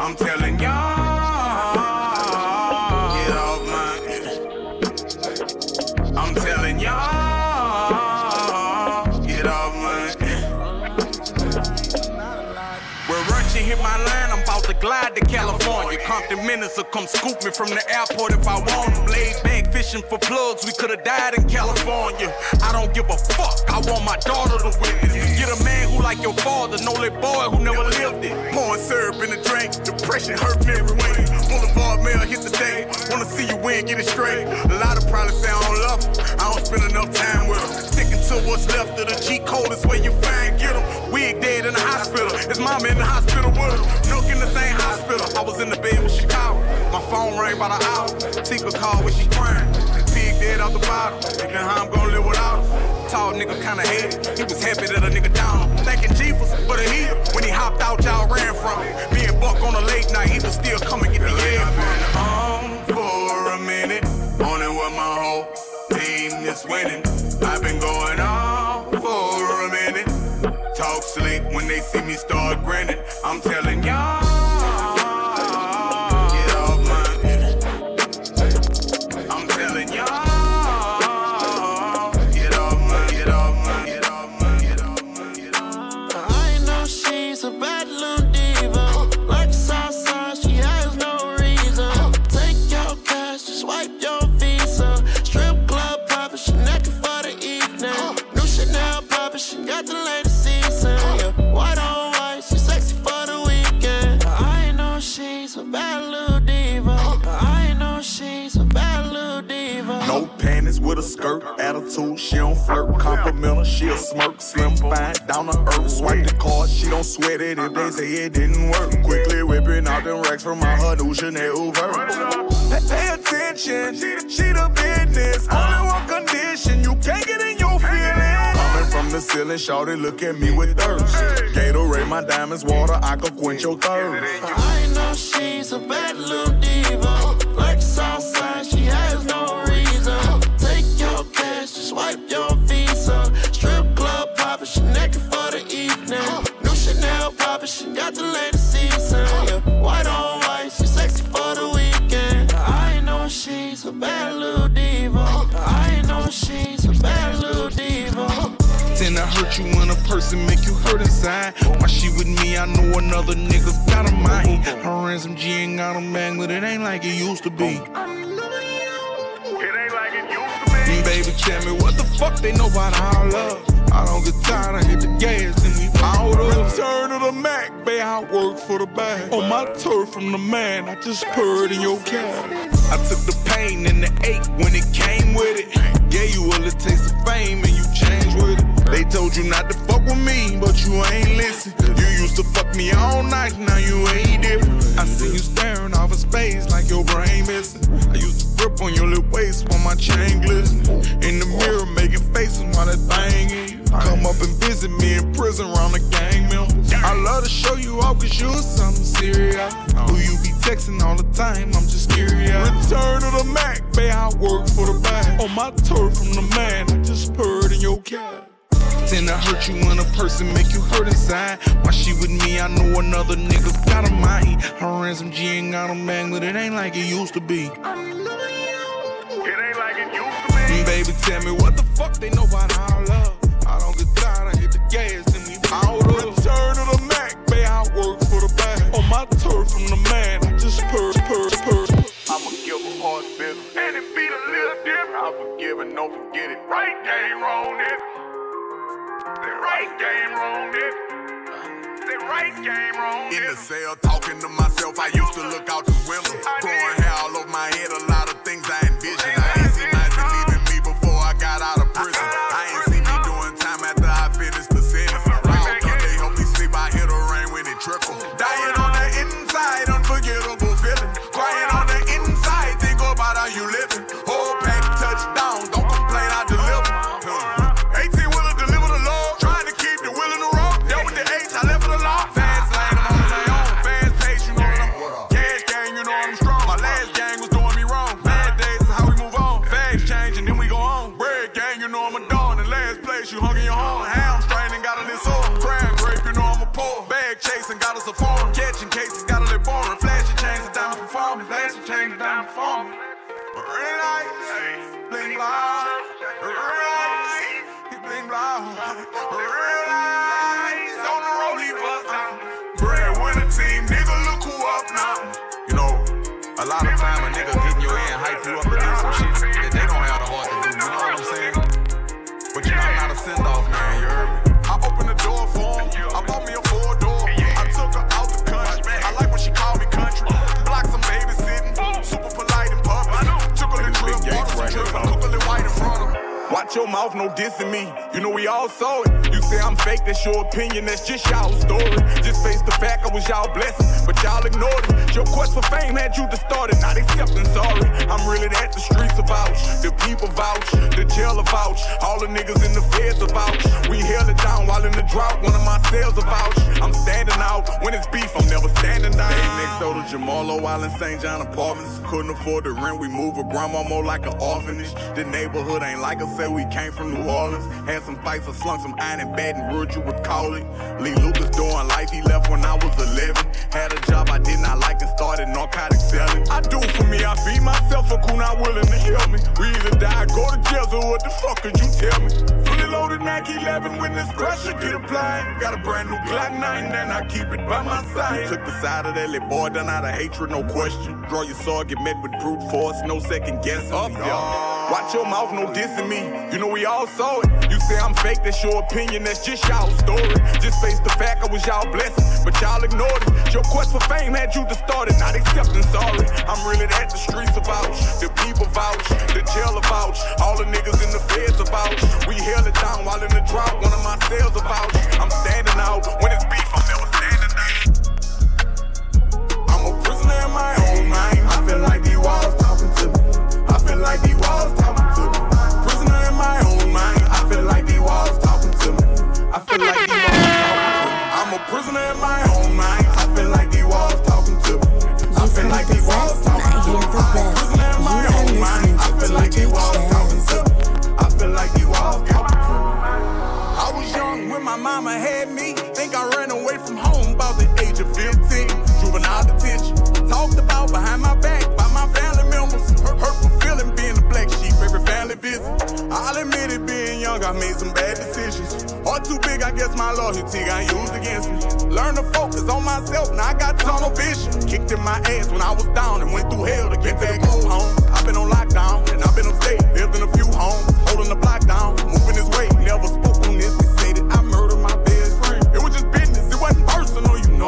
I'm telling minutes or come scoop me from the airport if I want them. Laid back fishing for plugs, we could've died in California. I don't give a fuck, I want my daughter to witness. Get a man who like your father, no little boy who never lived it. Pouring syrup in the drink, depression hurt me every way. Boulevard mail hit the day, wanna see you win, get it straight. A lot of problems say I don't love her, I don't spend enough time with her. To what's left of the G code is where you find get them. Wig dead in the hospital. His mama in the hospital with him. Nook in the same hospital. I was in the bed with Chicago. My phone rang by the hour. Tika called when she crying. Pig dead out the bottom. Thinking how I'm gonna live without him. Tall nigga kinda hated. He was happy that a nigga down him. Thanking Jesus for the heat. When he hopped out, y'all ran from him. Me and Buck on a late night, he was still coming get the air from him. Team winning. I've been going on for a minute. Talk slick when they see me start grinning. I'm telling y'all. She a smirk, slim, fine, down to earth. Swipe the card, she don't sweat it if they say it didn't work. Quickly whipping out them racks from my her new Chanel Uber. Pay, pay attention, she, the- she the business. Only one condition, you can't get in your feelings. Coming from the ceiling, shawty look at me with thirst. Gatorade, my diamonds, water, I can quench your thirst. I know she's a bad little diva. When make you hurt inside. Why she with me? I know another nigga got a mind. Her ransom G ain't got a man, but it ain't like it used to be. Baby, tell me what the fuck they know about our love. I don't get tired, I hit the gas and we powered up. Return of the Mac, babe, I work for the bag. On my turf from the man, I just purred in your cab. I took the pain and the ache when it came with it. Gave you a little taste of fame and you changed with it. They told you not to fuck with me, but you ain't listen. You used to fuck me all night, now you ain't different. I see you staring off in space like your brain missing. I used to grip on your little waist while my chain glisten. In the mirror, making faces while that thing in you. Come up and visit me in prison around the gang members. I love to show you off cause you're something serious. Who you be texting all the time, I'm just curious. Return of the Mac, babe, I work for the bag. On my turf from the man, I just purred in your cab. Tend to hurt you when a person make you hurt inside. Why she with me? I know another nigga got a mind. Her ransom G ain't got a man, but it ain't like it used to be. Mm, Baby, tell me what the fuck they know about our love. I don't get tired, I hit the gas and we out of Return of the Mac, babe, I work for the bag. On my turf from the man, I just purr, purr, purr. I'ma give a heart bitter. And it beat a little different. I forgive and don't forget it. Right game, wrong nigga. Right game, wrong nigga. Say right game, wrong nigga. In the cell, talking to myself, I used to look out the window. Growing hair all over my bling Your mouth, no dissing me. You know we all saw it. Say I'm fake, that's your opinion, that's just y'all story. Just face the fact I was y'all blessing, but y'all ignored it. Your quest for fame had you distorted, not accepting sorry. I'm really that the streets are vouch, the people vouch, the jailer vouch, all the niggas in the feds are vouch. We held it down while in the drought, one of my sales are vouch. I'm standing out when it's beef, I'm never standing down. Stayed next door to Jamalo while in St. John apartments. Couldn't afford the rent, we moved with grandma more like an orphanage. The neighborhood ain't like us, say we came from New Orleans. Had some fights, I slung some iron and Baton Rouge, you would call it. Lee Lucas doing life, he left when I was 11. Had a job I did not like and started narcotic selling. I do for me, I feed myself, a who not willing to help me. We either die, go to jail, so what the fuck could you tell me? Mac 11 when this pressure get applied. Got a brand new Glock 9 and I keep it by my side. Took the side of that little boy done out of hatred, no question. Draw your sword, get met with brute force, no second guessing. Up, y'all. Watch your mouth, no dissing me. You know we all saw it. You say I'm fake, that's your opinion, that's just y'all story. Just face the fact I was y'all blessing, but y'all ignored it. Your quest for fame had you distorted, not accepting sorry. I'm really that the streets vouch, the people vouch, the jailer vouch, all the niggas in the feds vouch. We held it down while in the drought, one of my sales are vouch. I'm standing out when it's beef, I'm never standing down. I'm a prisoner in my own mind. I feel like walls talking to me. I feel like walls talking to me. Prisoner in my own mind. I feel like walls talking to me. I feel like walls talking to me. I'm a prisoner in my own mind. I feel like walls talking to me. I feel like walls talking to me. Mama had me. Think I ran away from home about the age of 15. Juvenile detention. Talked about behind my back by my family members. Hurt, hurtful feeling being the black sheep every family visit. I'll admit it, being young, I made some bad decisions. Heart too big, I guess my loyalty got used against me. Learn to focus on myself, now I got tunnel vision. Kicked in my ass when I was down and went through hell to get back home. I've been on lockdown and I've been on state, lived in a few homes, holding the block down, moving this way. Never spoke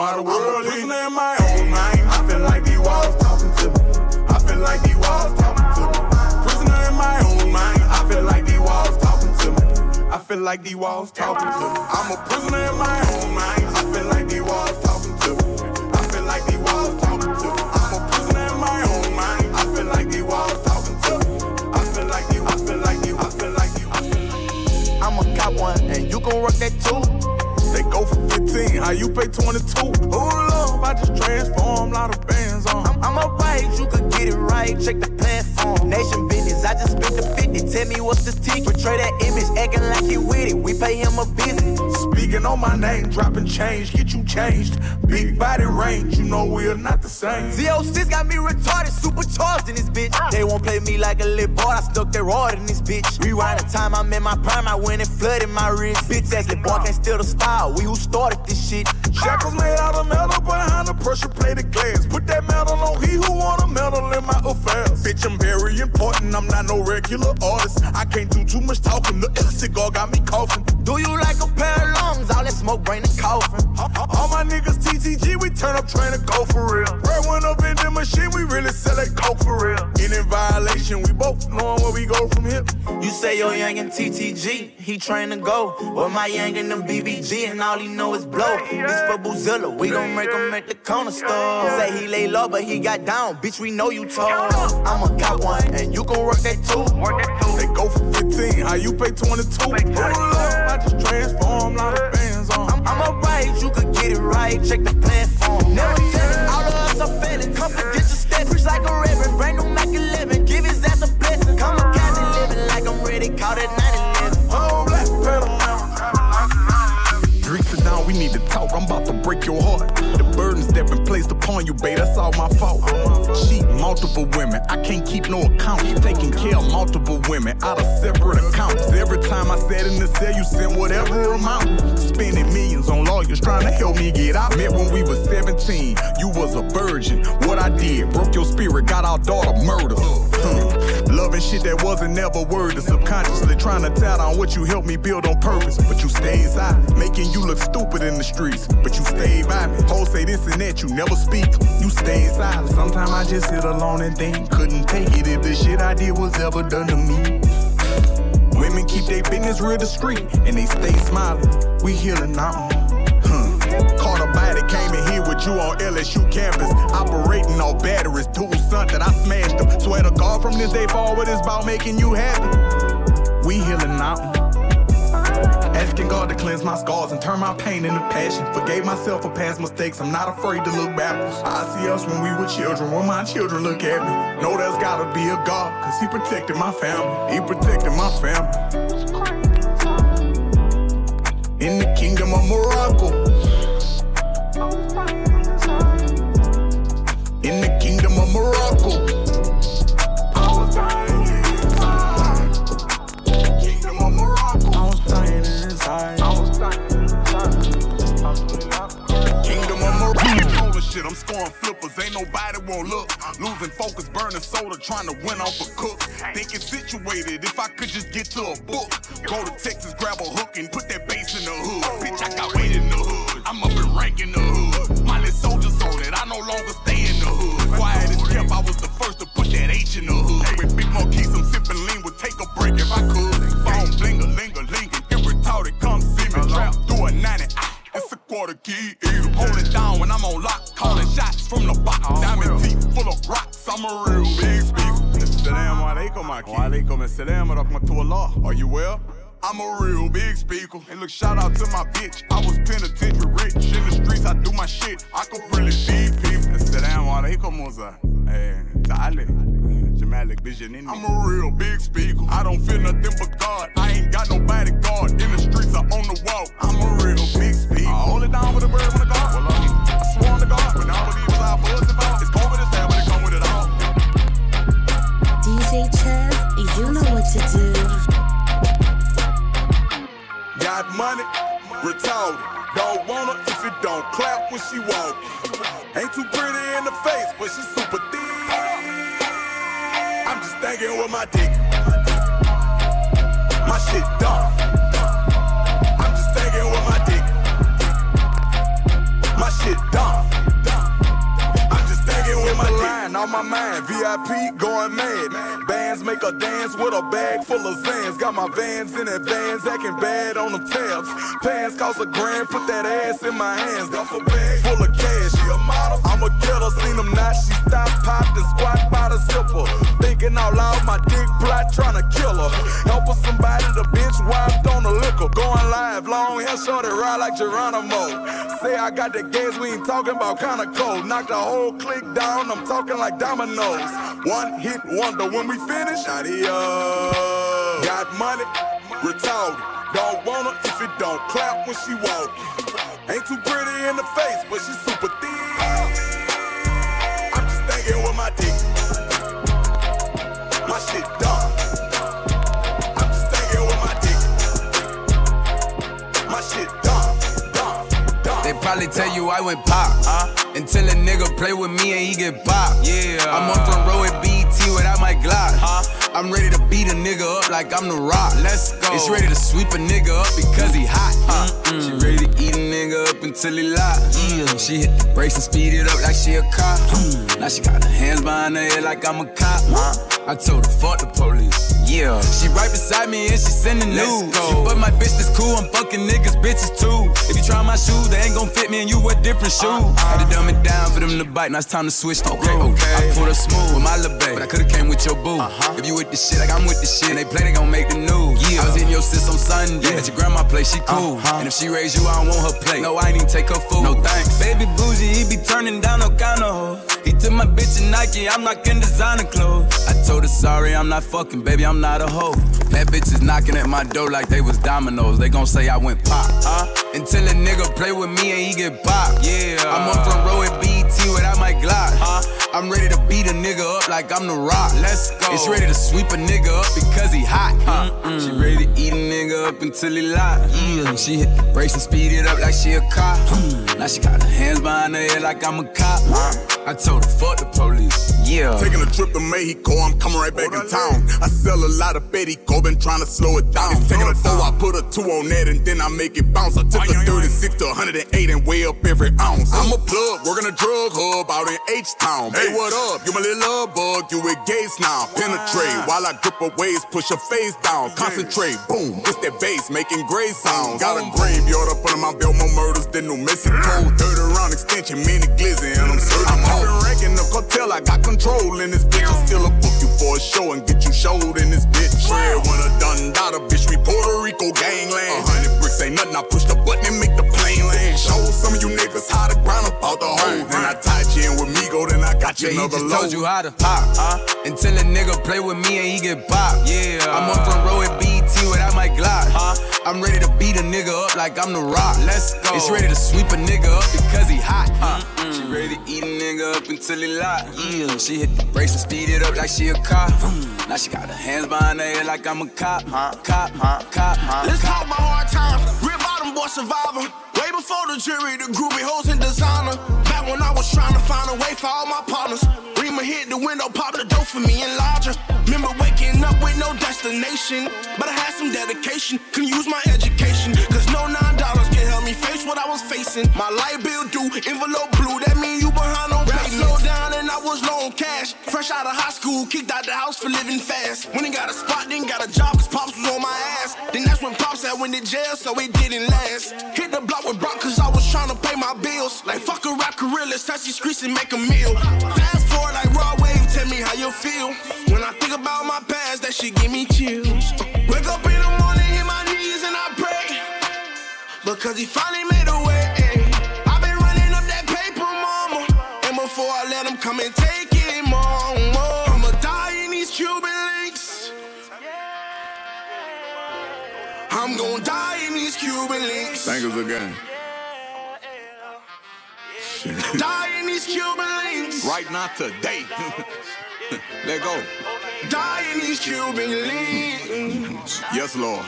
personal, you know how the world is. prisoner in my own mind. I feel like these walls talking to me. I feel like these walls talking to me. Prisoner in my own mind. I feel like these walls talking to me. I feel like these walls talking to me. I'm a prisoner in my own mind. I feel like these walls talking to me. I feel like these walls talking to me. I'm a prisoner in my own mind. I feel like these walls talking to me. I feel like you. I feel like you. I feel like you. I feel like you. I'm a cop one, and you gon' work that too. Go for 15, how you pay 22? Oh love, I just transform, lot of bands on. I'm, I'm alright, you could get it right. Check the platform. Nation business, I just spent the 50. Tell me what's the ticket. Portray that image, acting like he with it. We pay him a visit. Speaking on my name, dropping change, get you changed. Big body range, you know we're not the same. Z06 got me retarded, supercharged in this bitch. Ah. They won't play me like a little boy, I stuck their rod in this bitch. Rewind the time I'm in my prime, I went and flooded my wrist. Bitch ass little boy can't steal the style, we who started this shit. Shackles made out of metal, behind the pressure plated glass. Put that metal on he who want a medal in my affairs. Bitch, I'm very important, I'm not no regular artist. I can't do too much talking, the cigar got me coughing. Do you like a pair of lungs? All that smoke bring and coffin. All my niggas TTG, we turn up trying to go for real. Red one up in the machine, we really sell that coke for real. In violation, we both knowing where we go from here. You say your young and TTG, he train to go. Well, my young and them BBG, and all he know is blow. This for Boozilla, we gon' make him at the corner store. Say he lay low, but he got down. Bitch, we know you told. I'm a cop one, and you can work that too. They go for 15, how you pay 22? Hold up, I just transform, lot of bands on. I'm, I'm alright, you could get it right. Check the platform. Never tell it, all of us are failing. Confidential step, preach like a reverend. Brand new Mac 11, give his ass a blessing. Come a Kamikaze living like I'm ready, caught at 9 11. Oh, black pedal. Drink sit down, we need to talk. I'm about to break your heart. Burdens that been placed upon you, babe, that's all my fault. Cheat multiple women, I can't keep no account. Taking care of multiple women out of separate accounts. Every time I sat in the cell, you sent whatever amount. Spending millions on lawyers trying to help me get out. Met when we was 17, you was a virgin. What I did, broke your spirit, got our daughter murdered. Huh. Loving shit that wasn't never worded. Subconsciously trying to tell on what you helped me build on purpose. But you stayed silent, making you look stupid in the streets. But you stayed by me. Hoes say this and that, you never speak. You stayed silent. Sometimes I just sit alone and think. Couldn't take it if the shit I did was ever done to me. Women keep their business real discreet and they stay smiling. We healing out. Huh. Caught a body, came you on LSU campus. Operating all batteries, two son that I smashed them. Swear to God, from this day forward, it's about making you happy. We healing out. Asking God to cleanse my scars and turn my pain into passion. Forgave myself for past mistakes, I'm not afraid to look backwards. I see us when we were children, when my children look at me. Know there's gotta be a God, cause He protected my family. He protected my family. In the kingdom of Morocco. Inside. I was. Kingdom of Morocco. Roller shit, I'm scoring flippers. Ain't nobody won't look. Losing focus, burning soda, trying to win off a cook. Thinking situated, if I could just get to a book. Go to Texas, grab a hook, and put that bass in the hood. Bitch, I got weight in the hood. I'm up in rank in the hood. Miley soldiers on it, I no longer stay in the hood. Quiet as kept, I was the first to put that H in the hood. With big monkeys, I'm sipping lean, would take a break if I could. Wa alaikum wa rahmatullah. Are you well? I'm a real big speaker. And look, shout out to my bitch. I was penitentiary rich. In the streets, I do my shit. I could really feed people. Assalamu alaikum, Musa. Hey, Ta'ale. Jamalik Bijanini. I'm a real big speaker. I don't feel nothing but God. I ain't got nobody guard. In the streets, I on the wall. I'm a real big speaker. I hold it down with a bird when I guard. Got money, retarded. Don't want her if it don't clap when she walk. Ain't too pretty in the face, but she super thick. I'm just thinking with my dick. My shit dumb. I'm just thinking with my dick. My shit dumb. I'm just thinking with my line on my mind. VIP going mad. Bands make a dance with a bag full of Xans. Got my vans in advance, acting bad on them tabs. Pants cost a grand, put that ass in my hands. Duffel bag full of cash. She a model. I'm a killer, seen them not. She stop, popped and squat by the zipper. Thinking out loud, my dick plot trying to kill her. Help her somebody, the bitch wiped on the liquor. Going live, long hair, short and ride like Geronimo. Say I got the gas, we ain't talking about kinda cold. Knock the whole clique down, I'm talking like dominoes. One hit wonder when we finish, adios. Got money, retarded. Don't want her if it don't clap when she walking. Ain't too pretty in the face, but she super thick. I'm just thinking with my dick. Probably tell you I went pop. Until a nigga play with me and he get pop. Yeah. I'm on front row at BET without my Glock. I'm ready to beat a nigga up like I'm the rock. Let's go. It's ready to sweep a nigga up because he hot. She ready to eat a nigga up until he lock. Mm. She hit the brakes and speed it up like she a cop. Hmm. Now she got her hands behind her head like I'm a cop. I told her fuck the police. Yeah. She right beside me and she sending news. Go. But my bitch is cool, I'm fucking niggas, bitches too. If you try my shoes, they ain't gon' fit me and you wear different shoes. Uh-uh. Had to dumb it down for them to bite, now it's time to switch the okay, okay. I pulled her smooth with my little babe, but I could've came with your boo. Uh-huh. If you with the shit like I'm with the shit, and they play, they gon' make the news. Yeah. I was in your sis on Sunday, at your grandma place, she cool. Uh-huh. And if she raise you, I don't want her plate. No, I ain't even take her food. No thanks. Baby bougie, he be turning down no kind of hoe. He took my bitch in Nike, I'm not in designer clothes. I told her sorry, I'm not fucking, baby, I'm not a hoe. That bitch is knocking at my door like they was dominoes. They gon' say I went pop. Huh? Until a nigga play with me and he get popped. Yeah. I'm on front row at BET without my Glock. Huh? I'm ready to beat a nigga up like I'm the rock. Let's go. It's ready to sweep a nigga up because he hot. Huh? She ready to eat a nigga up until he lock. Yeah. She hit the brakes and speed it up like she a cop. Hmm. Now she got her hands behind her head like I'm a cop. I told her fuck the police. Yeah. Taking a trip to Mexico, I'm coming right back in town. I sell a lot of Betty Go, been trying to slow it down. It's taking a four, I put a two on that, and then I make it bounce. I took a 36 to 108 and weigh up every ounce. I'm a plug, working a drug drug hub out in H-Town. Hey, what up? You my little love bug, you with gates now. Penetrate while I grip her waist, push your face down. Concentrate, boom, it's that bass making gray sounds. Got a graveyard up under my belt, more murders than New Mexico. Mm. Third round extension, mini glizzy, and I'm certain. I'm out and ranking the cartel, I got control in this bitch. I'm still a book you for a show and get you showed in this bitch. Fred when a done dot a bitch, we Puerto Rico gangland. A hundred bricks ain't nothing, I push the button and make the plane land. Show some of you niggas how to grind up out the hole. Then I tied you in with Migo, then I got you Yeah, he another low. told you how to pop. Uh, until a nigga play with me and he get popped. Yeah. I'm on front row at BET without my Glock. Huh? I'm ready to beat a nigga up like I'm the rock. Let's go. It's ready to sweep a nigga up because he hot. Huh? She ready to eat a nigga up until he lock. Yeah. She hit the brakes and speed it up like she a cop. Now she got her hands behind her head like I'm a cop. Huh? Cop, huh? Cop, huh? Let's cop. talk about hard times. Real bottom boy survivor. Way before the jury, the groovy hoes and designer. Back when I was trying to find a way for all my partners. Rima hit the window, pop the door for me and larger. Remember waking up with no destination. But I had some dedication, couldn't use my education. Cause no nine dollars can help me face what I was facing. My light bill due, envelope blue, that mean you behind on pay. Slow down and I was low on cash. Fresh out of high school, kicked out the house for living fast. When he got a spot, then got a job, cause Pops was on my ass. Then that's when Pops had went to jail, so it didn't last. Hit the block with Brock, cause I was trying to pay my bills. Like fuck a rap career, let's touch these streets and make a meal. Fast forward like raw wave, tell me how you feel. When I think about my past, that shit give me chills. Wake up in the morning, hit my knees and I pray. Because he finally made a way. Before I let them come and take it, more. more. I'ma die in these Cuban links. I'm gonna die in these Cuban links. Thank us again. [laughs] Die in these Cuban links. Right now, today. [laughs] Let go. Die in these Cuban links. Yes, Lord.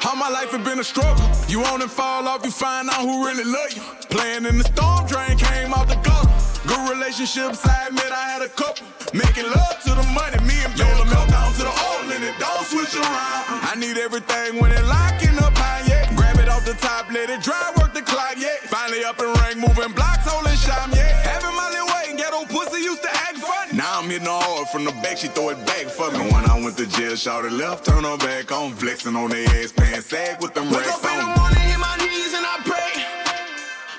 How my life has been a struggle. You on and fall off, you find out who really love you. Playing in the storm drain came out the gutter. Good relationships, I admit I had a couple. Making love to the money, me and Yola melt down to the oil and it don't switch around. I need everything when it locking up high, yeah. Grab it off the top, let it dry, work the clock, yeah. Finally up and rank, moving blocks, holding shine, yeah. Having my little way and ghetto pussy used to act funny. Now I'm hitting hard from the back, she throw it back for me. And when I went to jail, shouted left, turn her back on, flexing on their ass, pants sag with them Wake racks up in the on. morning, hit my knees and I pray.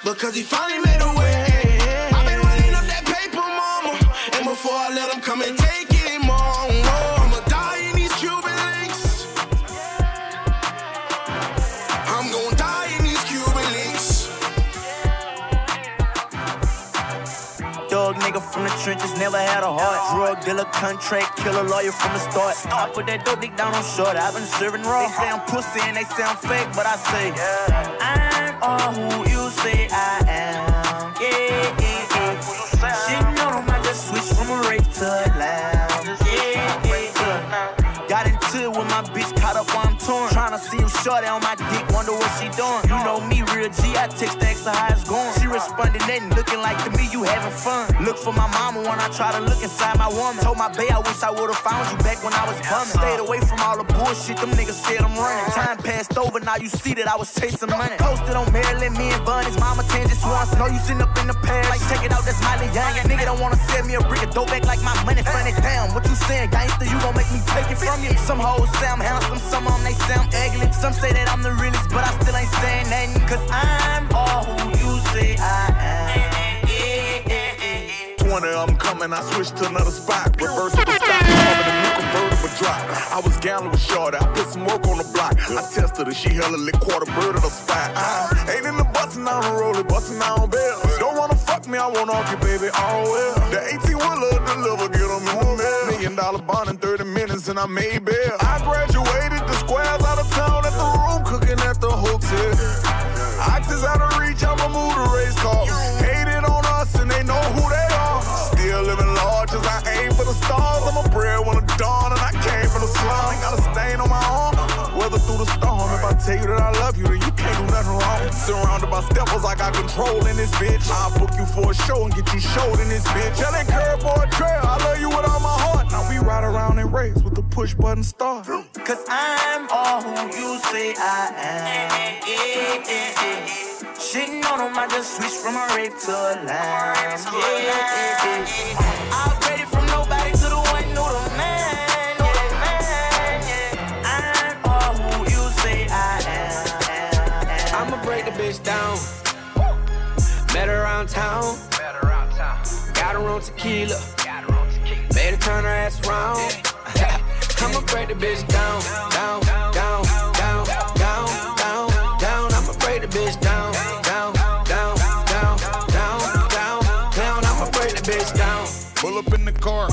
Because he finally made a way. Before I let him come and take it, more I'ma die in these Cuban links. I'm die in these Cuban links. Dog nigga from the trenches, never had a heart. Drug dealer, contract killer, lawyer from the start. I put that dope dick down on short, I've been serving raw. They say I'm pussy and they say I'm fake, but I say, I'm all who you say I am. Real G, I text the extra how it's going. She responded, nothing, looking like to me, you having fun. Look for my mama when I try to look inside my woman. Told my bae I wish I would've found you back when I was bumming. Stayed away from all the bullshit, them niggas said I'm running. Time passed over, now you see that I was chasing money. Posted on Maryland, me and Bun, his mama just once. Know you sitting up in the past, like check it out, that's Miley Young. Nigga don't wanna send me a brick of back like my money funny. Damn, what you saying, gangster? You gon' make me take it from you. Some hoes say I'm handsome, some them they say I'm ugly. Some say that I'm the realest, 20 of them coming, I switched to another spot. Reversible stock, covered a new convertible drop. I was gambling with Shorty, I put some work on the block. I tested her, she hella lit quarter bird of the spot. I ain't in the bustin' down the road, bustin' down bells. Don't wanna fuck me, I wanna argue, baby, all well. The 18 wheeler deliver, get them in the mail. Million dollar bond in 30 minutes and I made bail. I graduated the squares out of town at the room, cooking at the hotel. Oxys out of reach, I'ma move the race car. Dawn and I came from the slum. Ain't got a stain on my arm. Weather through the storm. If I tell you that I love you, then you can't do nothing wrong. Surrounded by steppers, I got control in this bitch. I'll book you for a show and get you showed in this bitch. Tell that curveball trail, I love you with all my heart. Now we ride around in race with the push button start. Cause I'm all who you say I am. Yeah, yeah, yeah. Shitting on him, I just switched from a rape to a lamb. Yeah, I upgraded from nobody to around town. Got her on tequila. Made her turn her ass around. [laughs] I'ma break the bitch down, down, down, down, down, down, down. I'ma break the bitch down, down, down, down, down, down, down. I'ma break the bitch down. Pull up in the car,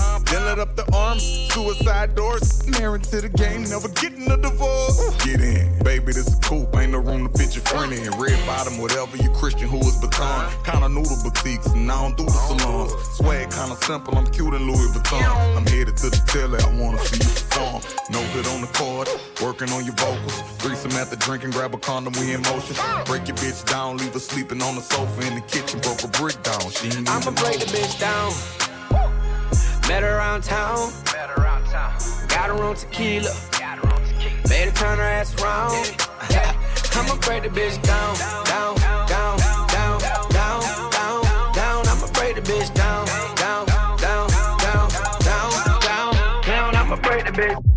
up the arms, suicide doors. Married to the game, never getting a divorce. Get in, baby, this is coupe, ain't no room to fit your friend in. Red bottom, whatever you Christian Louboutin. Kinda noodle boutiques, and I don't do the salons. Swag kinda simple, I'm cute in Louis Vuitton. I'm headed to the telly, I wanna see you perform. No hit on the chord, working on your vocals. Threesome at the drink and grab a condom, we in motion. Break your bitch down, leave her sleeping on the sofa in the kitchen, broke a brick down. She ain't I'ma break the bitch down. Met her around town. Got her on tequila. Made her turn her ass around. I'ma break the bitch down, down, down, down, down, down, down. I'ma break the bitch down, down, down, down, down, down, down. I'ma break the bitch.